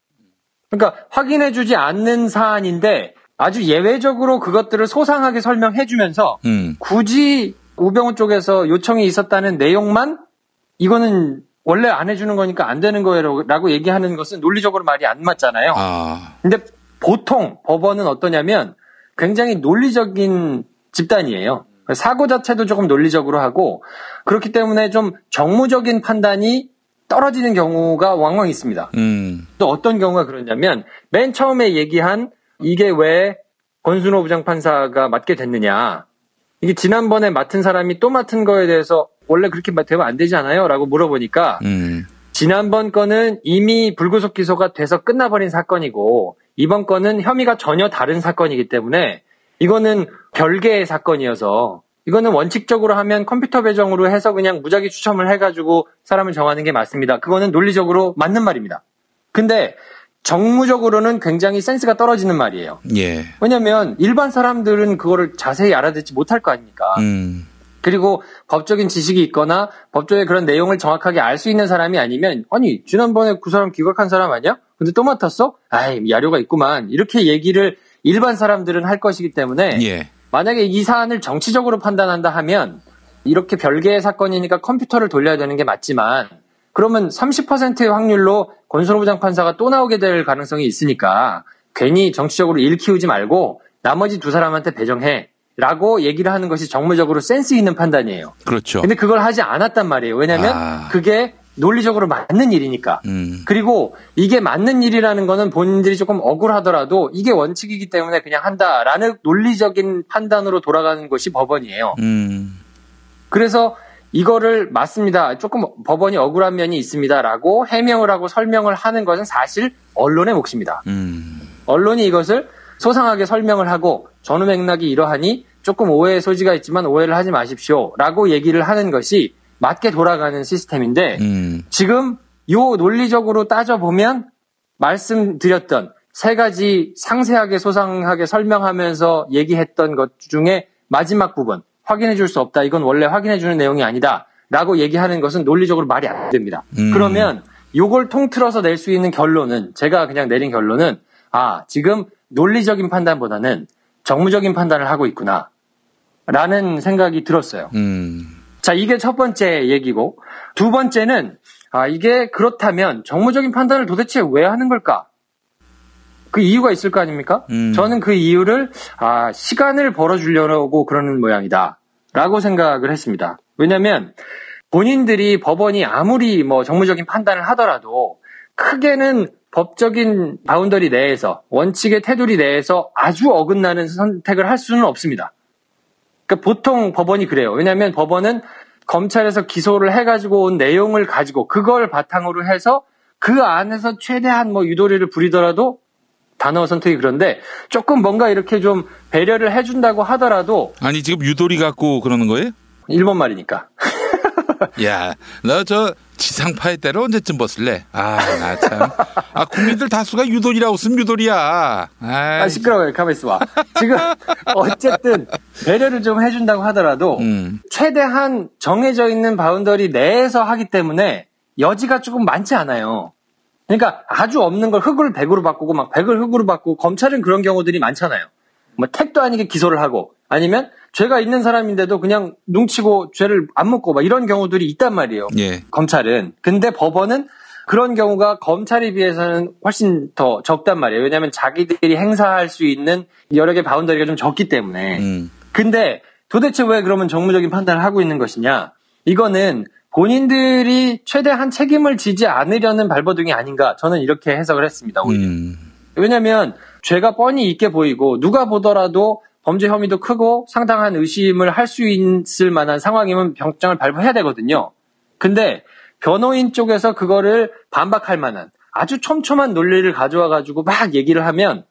그러니까 확인해주지 않는 사안인데 아주 예외적으로 그것들을 소상하게 설명해주면서 음. 굳이 우병우 쪽에서 요청이 있었다는 내용만 이거는 원래 안 해주는 거니까 안 되는 거예요라고 얘기하는 것은 논리적으로 말이 안 맞잖아요. 아. 근데 보통 법원은 어떠냐면 굉장히 논리적인 집단이에요. 사고 자체도 조금 논리적으로 하고 그렇기 때문에 좀 정무적인 판단이 떨어지는 경우가 왕왕 있습니다. 음. 또 어떤 경우가 그러냐면 맨 처음에 얘기한 이게 왜 권순호 부장판사가 맡게 됐느냐. 이게 지난번에 맡은 사람이 또 맡은 거에 대해서 원래 그렇게 되면 안 되지 않아요? 라고 물어보니까 음. 지난번 건은 이미 불구속 기소가 돼서 끝나버린 사건이고 이번 건은 혐의가 전혀 다른 사건이기 때문에 이거는 별개의 사건이어서 이거는 원칙적으로 하면 컴퓨터 배정으로 해서 그냥 무작위 추첨을 해가지고 사람을 정하는 게 맞습니다. 그거는 논리적으로 맞는 말입니다. 근데 정무적으로는 굉장히 센스가 떨어지는 말이에요. 예. 왜냐면 일반 사람들은 그거를 자세히 알아듣지 못할 거 아닙니까? 음. 그리고 법적인 지식이 있거나 법조의 그런 내용을 정확하게 알 수 있는 사람이 아니면 아니 지난번에 그 사람 기각한 사람 아니야? 근데 또 맡았어? 아이 야료가 있구만 이렇게 얘기를 일반 사람들은 할 것이기 때문에 예. 만약에 이 사안을 정치적으로 판단한다 하면 이렇게 별개의 사건이니까 컴퓨터를 돌려야 되는 게 맞지만 그러면 30%의 확률로 권순호 부장판사가 또 나오게 될 가능성이 있으니까 괜히 정치적으로 일 키우지 말고 나머지 두 사람한테 배정해 라고 얘기를 하는 것이 정무적으로 센스 있는 판단이에요. 그렇죠. 근데 그걸 하지 않았단 말이에요. 왜냐면 아. 그게 논리적으로 맞는 일이니까. 음. 그리고 이게 맞는 일이라는 거는 본인들이 조금 억울하더라도 이게 원칙이기 때문에 그냥 한다라는 논리적인 판단으로 돌아가는 것이 법원이에요. 음. 그래서 이거를 맞습니다. 조금 법원이 억울한 면이 있습니다라고 해명을 하고 설명을 하는 것은 사실 언론의 몫입니다. 음. 언론이 이것을 소상하게 설명을 하고 전후 맥락이 이러하니 조금 오해의 소지가 있지만 오해를 하지 마십시오라고 얘기를 하는 것이 맞게 돌아가는 시스템인데 음. 지금 요 논리적으로 따져보면 말씀드렸던 세 가지 상세하게 소상하게 설명하면서 얘기했던 것 중에 마지막 부분 확인해 줄 수 없다. 이건 원래 확인해 주는 내용이 아니다. 라고 얘기하는 것은 논리적으로 말이 안 됩니다. 음. 그러면 요걸 통틀어서 낼 수 있는 결론은 제가 그냥 내린 결론은 아, 지금 논리적인 판단보다는 정무적인 판단을 하고 있구나. 라는 생각이 들었어요. 음. 자, 이게 첫 번째 얘기고, 두 번째는, 아, 이게 그렇다면 정무적인 판단을 도대체 왜 하는 걸까? 그 이유가 있을 거 아닙니까? 음. 저는 그 이유를, 아, 시간을 벌어주려고 그러는 모양이다. 라고 생각을 했습니다. 왜냐면, 본인들이 법원이 아무리 뭐 정무적인 판단을 하더라도, 크게는 법적인 boundary 내에서, 원칙의 테두리 내에서 아주 어긋나는 선택을 할 수는 없습니다. 그러니까 보통 법원이 그래요. 왜냐하면 법원은 검찰에서 기소를 해가지고 온 내용을 가지고 그걸 바탕으로 해서 그 안에서 최대한 뭐 유도리를 부리더라도 단어 선택이 그런데 조금 뭔가 이렇게 좀 배려를 해준다고 하더라도 아니 지금 유도리 갖고 그러는 거예요? 일본 말이니까. 야, 너 저 지상파의 때를 언제쯤 벗을래? 아, 나 참. 아, 국민들 다수가 유도리라고 쓰면 유도리야. 아이. 아, 시끄러워요. 가만히 있어봐. 지금, 어쨌든, 배려를 좀 해준다고 하더라도, 음. 최대한 정해져 있는 boundary 내에서 하기 때문에 여지가 조금 많지 않아요. 그러니까 아주 없는 걸 흑을 백으로 바꾸고 막 백을 흑으로 바꾸고 검찰은 그런 경우들이 많잖아요. 뭐 택도 아니게 기소를 하고 아니면 죄가 있는 사람인데도 그냥 눈치고 죄를 안 묻고 막 이런 경우들이 있단 말이에요. 예. 검찰은. 근데 법원은 그런 경우가 검찰에 비해서는 훨씬 더 적단 말이에요. 왜냐하면 자기들이 행사할 수 있는 여러 개 바운더리가 좀 적기 때문에. 음. 근데 도대체 왜 그러면 정무적인 판단을 하고 있는 것이냐? 이거는 본인들이 최대한 책임을 지지 않으려는 발버둥이 아닌가 저는 이렇게 해석을 했습니다. 오히려. 음. 왜냐하면 죄가 뻔히 있게 보이고 누가 보더라도 범죄 혐의도 크고 상당한 의심을 할 수 있을 만한 상황이면 병장을 발부해야 되거든요. 근데 변호인 쪽에서 그거를 반박할 만한 아주 촘촘한 논리를 가져와 가지고 막 얘기를 하면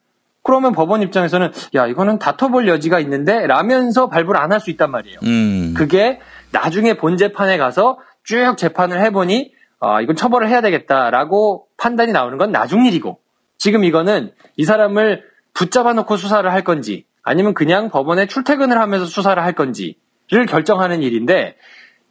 그러면 법원 입장에서는 야 이거는 다퉈볼 여지가 있는데 라면서 발부를 안 할 수 있단 말이에요. 음. 그게 나중에 본 재판에 가서 쭉 재판을 해보니 아 이건 처벌을 해야 되겠다라고 판단이 나오는 건 나중 일이고 지금 이거는 이 사람을 붙잡아 놓고 수사를 할 건지 아니면 그냥 법원에 출퇴근을 하면서 수사를 할 건지를 결정하는 일인데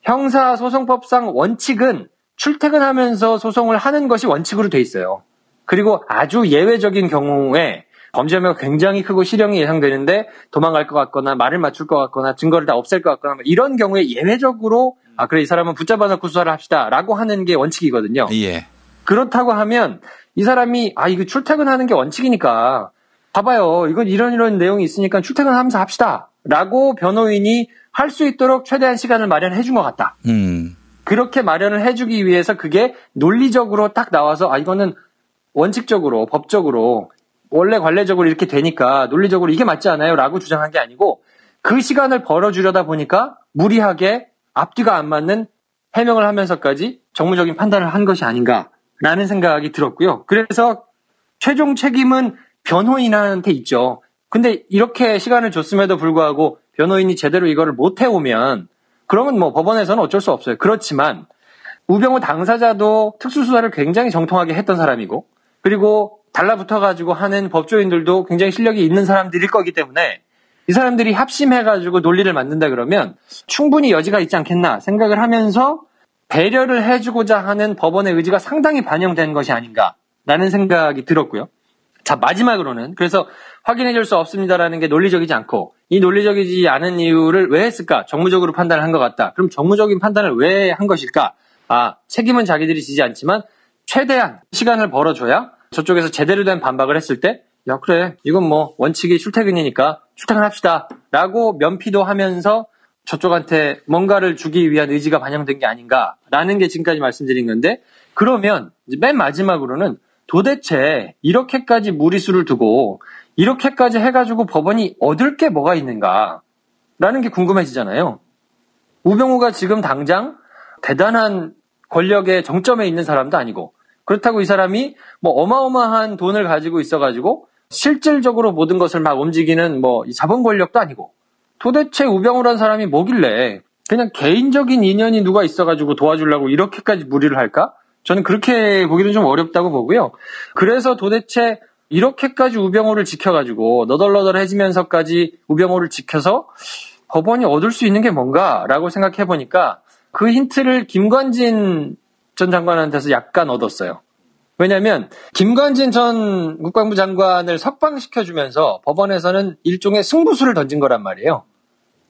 형사소송법상 원칙은 출퇴근하면서 소송을 하는 것이 원칙으로 돼 있어요. 그리고 아주 예외적인 경우에 범죄 혐의가 굉장히 크고 실형이 예상되는데 도망갈 것 같거나 말을 맞출 것 같거나 증거를 다 없앨 것 같거나 뭐 이런 경우에 예외적으로 아 그래 이 사람은 붙잡아 놓고 수사를 합시다라고 하는 게 원칙이거든요. 예. 그렇다고 하면 이 사람이 아 이거 출퇴근하는 게 원칙이니까 봐봐요 이건 이런 이런 내용이 있으니까 출퇴근하면서 합시다라고 변호인이 할 수 있도록 최대한 시간을 마련해 준 것 같다. 음. 그렇게 마련을 해주기 위해서 그게 논리적으로 딱 나와서 아 이거는 원칙적으로 법적으로 원래 관례적으로 이렇게 되니까 논리적으로 이게 맞지 않아요라고 주장한 게 아니고 그 시간을 벌어주려다 보니까 무리하게 앞뒤가 안 맞는 해명을 하면서까지 정무적인 판단을 한 것이 아닌가라는 생각이 들었고요. 그래서 최종 책임은 변호인한테 있죠. 근데 이렇게 시간을 줬음에도 불구하고 변호인이 제대로 이거를 못 해오면 그러면 뭐 법원에서는 어쩔 수 없어요. 그렇지만 우병우 당사자도 특수수사를 굉장히 정통하게 했던 사람이고 그리고 달라붙어가지고 하는 법조인들도 굉장히 실력이 있는 사람들일 거기 때문에 이 사람들이 합심해가지고 논리를 만든다 그러면 충분히 여지가 있지 않겠나 생각을 하면서 배려를 해주고자 하는 법원의 의지가 상당히 반영된 것이 아닌가라는 생각이 들었고요. 자, 마지막으로는 그래서 확인해 줄 수 없습니다라는 게 논리적이지 않고 이 논리적이지 않은 이유를 왜 했을까? 정무적으로 판단을 한 것 같다. 그럼 정무적인 판단을 왜 한 것일까? 아, 책임은 자기들이 지지 않지만 최대한 시간을 벌어줘야 저쪽에서 제대로 된 반박을 했을 때, 야, 그래. 이건 뭐 원칙이 출퇴근이니까 출퇴근합시다. 라고 면피도 하면서 저쪽한테 뭔가를 주기 위한 의지가 반영된 게 아닌가라는 게 지금까지 말씀드린 건데, 그러면 맨 마지막으로는 도대체 이렇게까지 무리수를 두고 이렇게까지 해가지고 법원이 얻을 게 뭐가 있는가 라는 게 궁금해지잖아요. 우병우가 지금 당장 대단한 권력의 정점에 있는 사람도 아니고 그렇다고 이 사람이 뭐 어마어마한 돈을 가지고 있어가지고 실질적으로 모든 것을 막 움직이는 뭐 자본 권력도 아니고 도대체 우병우란 사람이 뭐길래 그냥 개인적인 인연이 누가 있어가지고 도와주려고 이렇게까지 무리를 할까? 저는 그렇게 보기는 좀 어렵다고 보고요. 그래서 도대체 이렇게까지 우병우를 지켜가지고 너덜너덜해지면서까지 우병우를 지켜서 법원이 얻을 수 있는 게 뭔가라고 생각해 보니까 그 힌트를 김관진 전 장관한테서 약간 얻었어요. 왜냐하면 김관진 전 국방부 장관을 석방시켜주면서 법원에서는 일종의 승부수를 던진 거란 말이에요.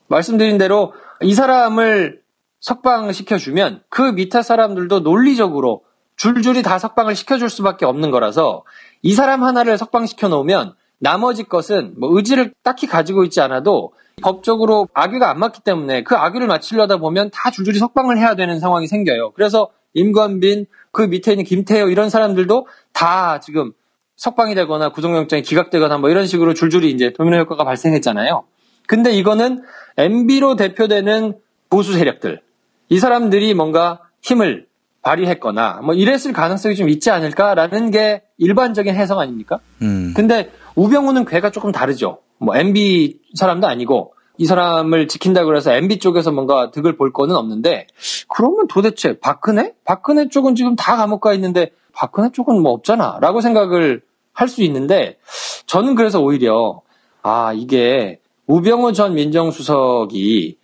말씀드린 대로 이 사람을 석방시켜주면 그 밑에 사람들도 논리적으로 줄줄이 다 석방을 시켜줄 수밖에 없는 거라서 이 사람 하나를 석방시켜 놓으면 나머지 것은 뭐 의지를 딱히 가지고 있지 않아도 법적으로 악유가 안 맞기 때문에 그 악유를 맞추려다 보면 다 줄줄이 석방을 해야 되는 상황이 생겨요. 그래서 임관빈, 그 밑에 있는 김태호 이런 사람들도 다 지금 석방이 되거나 구속영장이 기각되거나 뭐 이런 식으로 줄줄이 이제 도미노 효과가 발생했잖아요. 근데 이거는 MB로 대표되는 보수 세력들, 이 사람들이 뭔가 힘을 발휘했거나 뭐 이랬을 가능성이 좀 있지 않을까라는 게 일반적인 해석 아닙니까? 음. 근데 우병우는 괴가 조금 다르죠. 뭐 MB 사람도 아니고 이 사람을 지킨다 그래서 MB 쪽에서 뭔가 득을 볼 거는 없는데 그러면 도대체 박근혜? 박근혜 쪽은 지금 다 감옥 가 있는데 박근혜 쪽은 뭐 없잖아 라고 생각을 할 수 있는데 저는 그래서 오히려 아 이게 우병우 전 민정수석이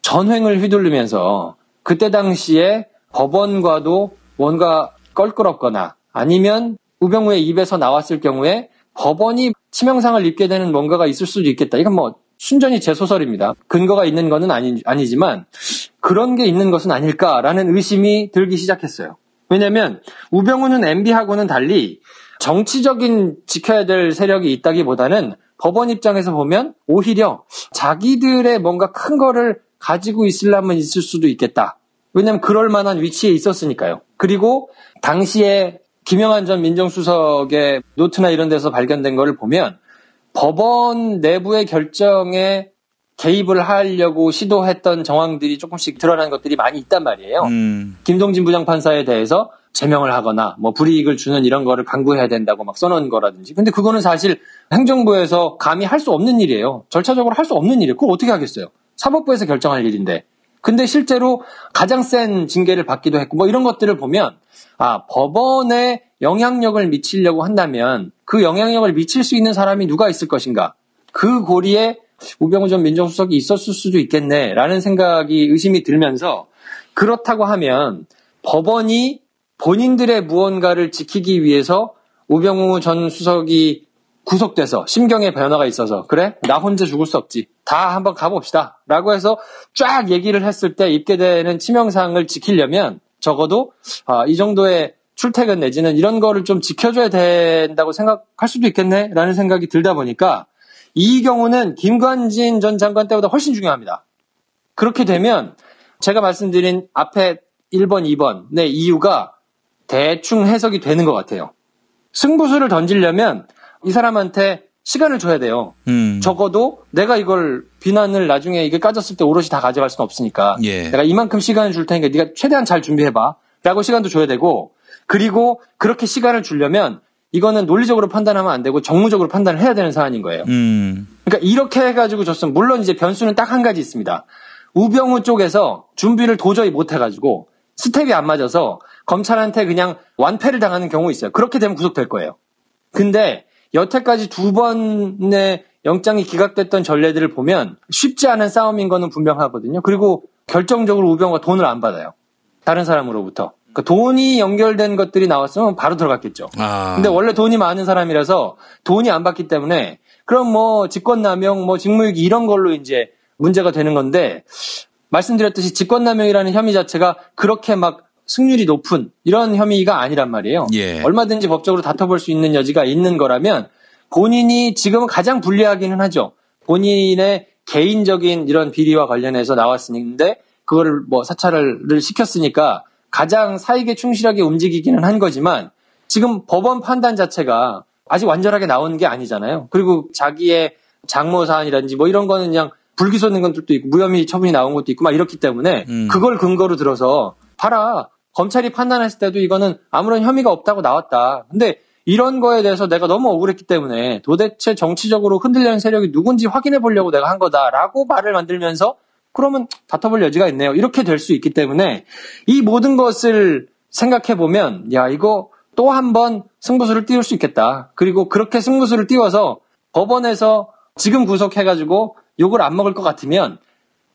전횡을 휘둘르면서 그때 당시에 법원과도 뭔가 껄끄럽거나 아니면 우병우의 입에서 나왔을 경우에 법원이 치명상을 입게 되는 뭔가가 있을 수도 있겠다. 이건 뭐 순전히 제 소설입니다. 근거가 있는 거는 아니, 아니지만 그런 게 있는 것은 아닐까라는 의심이 들기 시작했어요. 왜냐하면 우병우는 MB하고는 달리 정치적인 지켜야 될 세력이 있다기보다는 법원 입장에서 보면 오히려 자기들의 뭔가 큰 거를 가지고 있으려면 있을 수도 있겠다. 왜냐하면 그럴 만한 위치에 있었으니까요. 그리고 당시에 김영한 전 민정수석의 노트나 이런 데서 발견된 거를 보면 법원 내부의 결정에 개입을 하려고 시도했던 정황들이 조금씩 드러난 것들이 많이 있단 말이에요. 음. 김동진 부장판사에 대해서 제명을 하거나 뭐 불이익을 주는 이런 거를 강구해야 된다고 막 써놓은 거라든지. 근데 그거는 사실 행정부에서 감히 할 수 없는 일이에요. 절차적으로 할 수 없는 일이에요. 그걸 어떻게 하겠어요? 사법부에서 결정할 일인데. 근데 실제로 가장 센 징계를 받기도 했고 뭐 이런 것들을 보면 아, 법원에 영향력을 미치려고 한다면 그 영향력을 미칠 수 있는 사람이 누가 있을 것인가? 그 고리에 우병우 전 민정수석이 있었을 수도 있겠네라는 생각이 의심이 들면서 그렇다고 하면 법원이 본인들의 무언가를 지키기 위해서 우병우 전 수석이 구속돼서 심경의 변화가 있어서 그래 나 혼자 죽을 수 없지 다 한번 가봅시다 라고 해서 쫙 얘기를 했을 때 입게 되는 치명상을 지키려면 적어도 아, 이 정도의 출퇴근 내지는 이런 거를 좀 지켜줘야 된다고 생각할 수도 있겠네 라는 생각이 들다 보니까 이 경우는 김관진 전 장관 때보다 훨씬 중요합니다. 그렇게 되면 제가 말씀드린 앞에 1번, 2번의 이유가 대충 해석이 되는 것 같아요. 승부수를 던지려면 이 사람한테 시간을 줘야 돼요. 음. 적어도 내가 이걸 비난을 나중에 이게 까졌을 때 오롯이 다 가져갈 수는 없으니까 예. 내가 이만큼 시간을 줄 테니까 네가 최대한 잘 준비해봐 라고 시간도 줘야 되고 그리고 그렇게 시간을 주려면 이거는 논리적으로 판단하면 안 되고 정무적으로 판단을 해야 되는 사안인 거예요. 음. 그러니까 이렇게 해가지고 줬으면 물론 이제 변수는 딱 한 가지 있습니다. 우병우 쪽에서 준비를 도저히 못 해가지고 스텝이 안 맞아서 검찰한테 그냥 완패를 당하는 경우 있어요. 그렇게 되면 구속될 거예요. 근데 여태까지 두 번의 영장이 기각됐던 전례들을 보면 쉽지 않은 싸움인 거는 분명하거든요. 그리고 결정적으로 우병우가 돈을 안 받아요. 다른 사람으로부터. 그러니까 돈이 연결된 것들이 나왔으면 바로 들어갔겠죠. 아. 근데 원래 돈이 많은 사람이라서 돈이 안 받기 때문에 그럼 뭐 직권남용, 뭐 직무유기 이런 걸로 이제 문제가 되는 건데 말씀드렸듯이 직권남용이라는 혐의 자체가 그렇게 막 승률이 높은 이런 혐의가 아니란 말이에요. 예. 얼마든지 법적으로 다퉈볼 수 있는 여지가 있는 거라면 본인이 지금은 가장 불리하기는 하죠. 본인의 개인적인 이런 비리와 관련해서 나왔으니데 그거를 뭐 사찰을 시켰으니까 가장 사익에 충실하게 움직이기는 한 거지만 지금 법원 판단 자체가 아직 완전하게 나온 게 아니잖아요. 그리고 자기의 장모 사안이라든지 뭐 이런 거는 그냥 불기소 된 것들도 있고 무혐의 처분이 나온 것도 있고 막 이렇기 때문에 음. 그걸 근거로 들어서 봐라 검찰이 판단했을 때도 이거는 아무런 혐의가 없다고 나왔다. 근데 이런 거에 대해서 내가 너무 억울했기 때문에 도대체 정치적으로 흔들리는 세력이 누군지 확인해 보려고 내가 한 거다라고 말을 만들면서 그러면 다퉈볼 여지가 있네요. 이렇게 될 수 있기 때문에 이 모든 것을 생각해 보면 야 이거 또 한 번 승부수를 띄울 수 있겠다. 그리고 그렇게 승부수를 띄워서 법원에서 지금 구속해가지고 욕을 안 먹을 것 같으면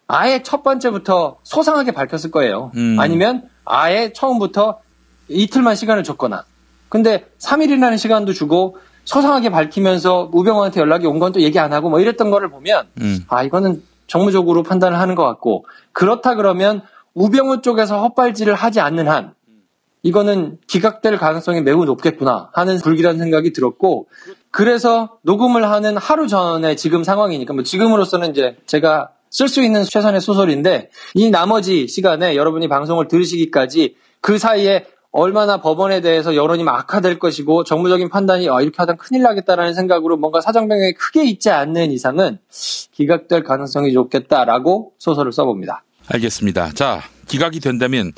아예 첫 번째부터 소상하게 밝혔을 거예요. 음. 아니면 아예 처음부터 이틀만 시간을 줬거나. 근데 3일이라는 시간도 주고 소상하게 밝히면서 우병우한테 연락이 온 건 또 얘기 안 하고 뭐 이랬던 거를 보면 음. 아 이거는 정무적으로 판단을 하는 것 같고 그렇다 그러면 우병우 쪽에서 헛발질을 하지 않는 한 이거는 기각될 가능성이 매우 높겠구나 하는 불길한 생각이 들었고 그래서 녹음을 하는 하루 전에 지금 상황이니까 뭐 지금으로서는 이제 제가 쓸 수 있는 최선의 소설인데 이 나머지 시간에 여러분이 방송을 들으시기까지 그 사이에 얼마나 법원에 대해서 여론이 막 악화될 것이고 정무적인 판단이 아, 이렇게 하다 큰일 나겠다라는 생각으로 뭔가 사정 변경이 크게 있지 않는 이상은 기각될 가능성이 높겠다라고 소설을 써봅니다. 알겠습니다. 자, 기각이 된다면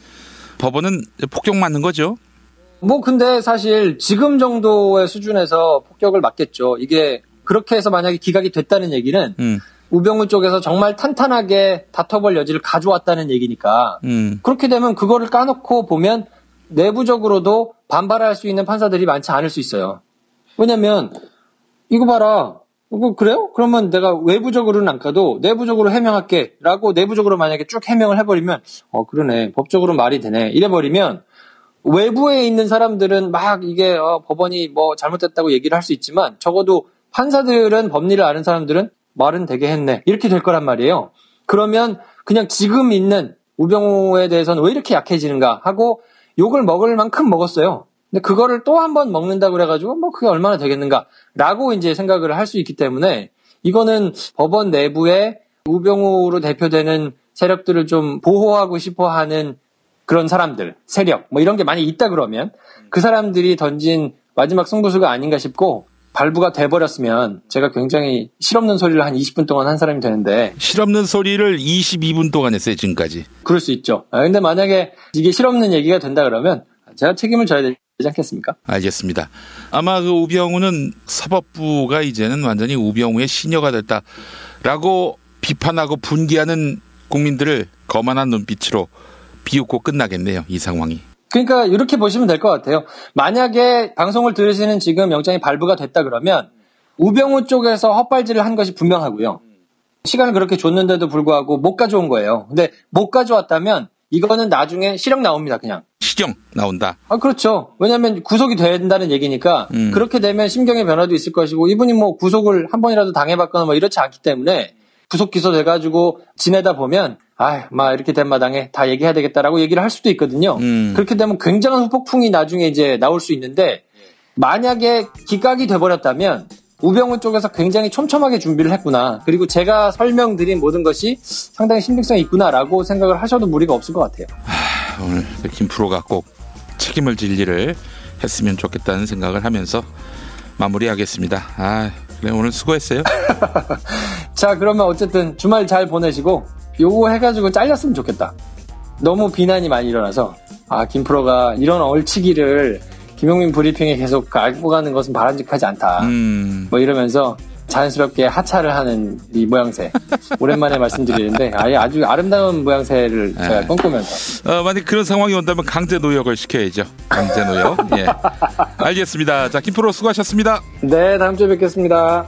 법원은 폭격 맞는 거죠? 뭐 근데 사실 지금 정도의 수준에서 폭격을 맞겠죠. 이게 그렇게 해서 만약에 기각이 됐다는 얘기는 음. 우병우 쪽에서 정말 탄탄하게 다퉈볼 여지를 가져왔다는 얘기니까 음. 그렇게 되면 그거를 까놓고 보면 내부적으로도 반발할 수 있는 판사들이 많지 않을 수 있어요. 왜냐면 이거 봐라. 이거 그래요? 그러면 내가 외부적으로는 안 까도 내부적으로 해명할게. 라고 내부적으로 만약에 쭉 해명을 해버리면 어 그러네. 법적으로 말이 되네. 이래버리면 외부에 있는 사람들은 막 이게 어, 법원이 뭐 잘못됐다고 얘기를 할 수 있지만 적어도 판사들은 법리를 아는 사람들은 말은 되게 했네 이렇게 될 거란 말이에요. 그러면 그냥 지금 있는 우병우에 대해서는 왜 이렇게 약해지는가 하고 욕을 먹을 만큼 먹었어요. 근데 그거를 또 한 번 먹는다고 그래가지고 뭐 그게 얼마나 되겠는가라고 이제 생각을 할 수 있기 때문에 이거는 법원 내부에 우병우로 대표되는 세력들을 좀 보호하고 싶어 하는 그런 사람들, 세력, 뭐 이런 게 많이 있다 그러면 그 사람들이 던진 마지막 승부수가 아닌가 싶고 발부가 돼버렸으면 제가 굉장히 실없는 소리를 한 20분 동안 한 사람이 되는데 실없는 소리를 22분 동안 했어요, 지금까지. 그럴 수 있죠. 아, 근데 만약에 이게 실없는 얘기가 된다 그러면 제가 책임을 져야 되지 않겠습니까? 알겠습니다. 아마 그 우병우는 사법부가 이제는 완전히 우병우의 시녀가 됐다라고 비판하고 분개하는 국민들을 거만한 눈빛으로 비웃고 끝나겠네요. 이 상황이. 그러니까 이렇게 보시면 될 것 같아요. 만약에 방송을 들으시는 지금 영장이 발부가 됐다 그러면 우병우 쪽에서 헛발질을 한 것이 분명하고요. 시간을 그렇게 줬는데도 불구하고 못 가져온 거예요. 근데 못 가져왔다면 이거는 나중에 실형 나옵니다, 그냥. 시경 나온다. 아, 그렇죠. 왜냐하면 구속이 된다는 얘기니까 음. 그렇게 되면 심경의 변화도 있을 것이고 이분이 뭐 구속을 한 번이라도 당해봤거나 뭐 이렇지 않기 때문에 구속 기소돼가지고 지내다 보면 아, 막 이렇게 된 마당에 다 얘기해야 되겠다라고 얘기를 할 수도 있거든요. 음. 그렇게 되면 굉장한 후폭풍이 나중에 이제 나올 수 있는데 만약에 기각이 돼버렸다면 우병우 쪽에서 굉장히 촘촘하게 준비를 했구나. 그리고 제가 설명드린 모든 것이 상당히 신빙성이 있구나라고 생각을 하셔도 무리가 없을 것 같아요. 아, 오늘 김 프로가 꼭 책임을 질 일을 했으면 좋겠다는 생각을 하면서 마무리하겠습니다. 아, 그래 오늘 수고했어요. 자, 그러면 어쨌든 주말 잘 보내시고 요거 해가지고 잘렸으면 좋겠다. 너무 비난이 많이 일어나서 아 김프로가 이런 얼치기를 김용민 브리핑에 계속 알고 가는 것은 바람직하지 않다. 음. 뭐 이러면서 자연스럽게 하차를 하는 이 모양새 오랜만에 말씀드리는데 아예 아주 아름다운 모양새를 제가 네. 꿈꾸면서 어, 만약 그런 상황이 온다면 강제 노역을 시켜야죠. 강제 노역. 예. 알겠습니다. 자, 김 프로 수고하셨습니다. 네 다음 주에 뵙겠습니다.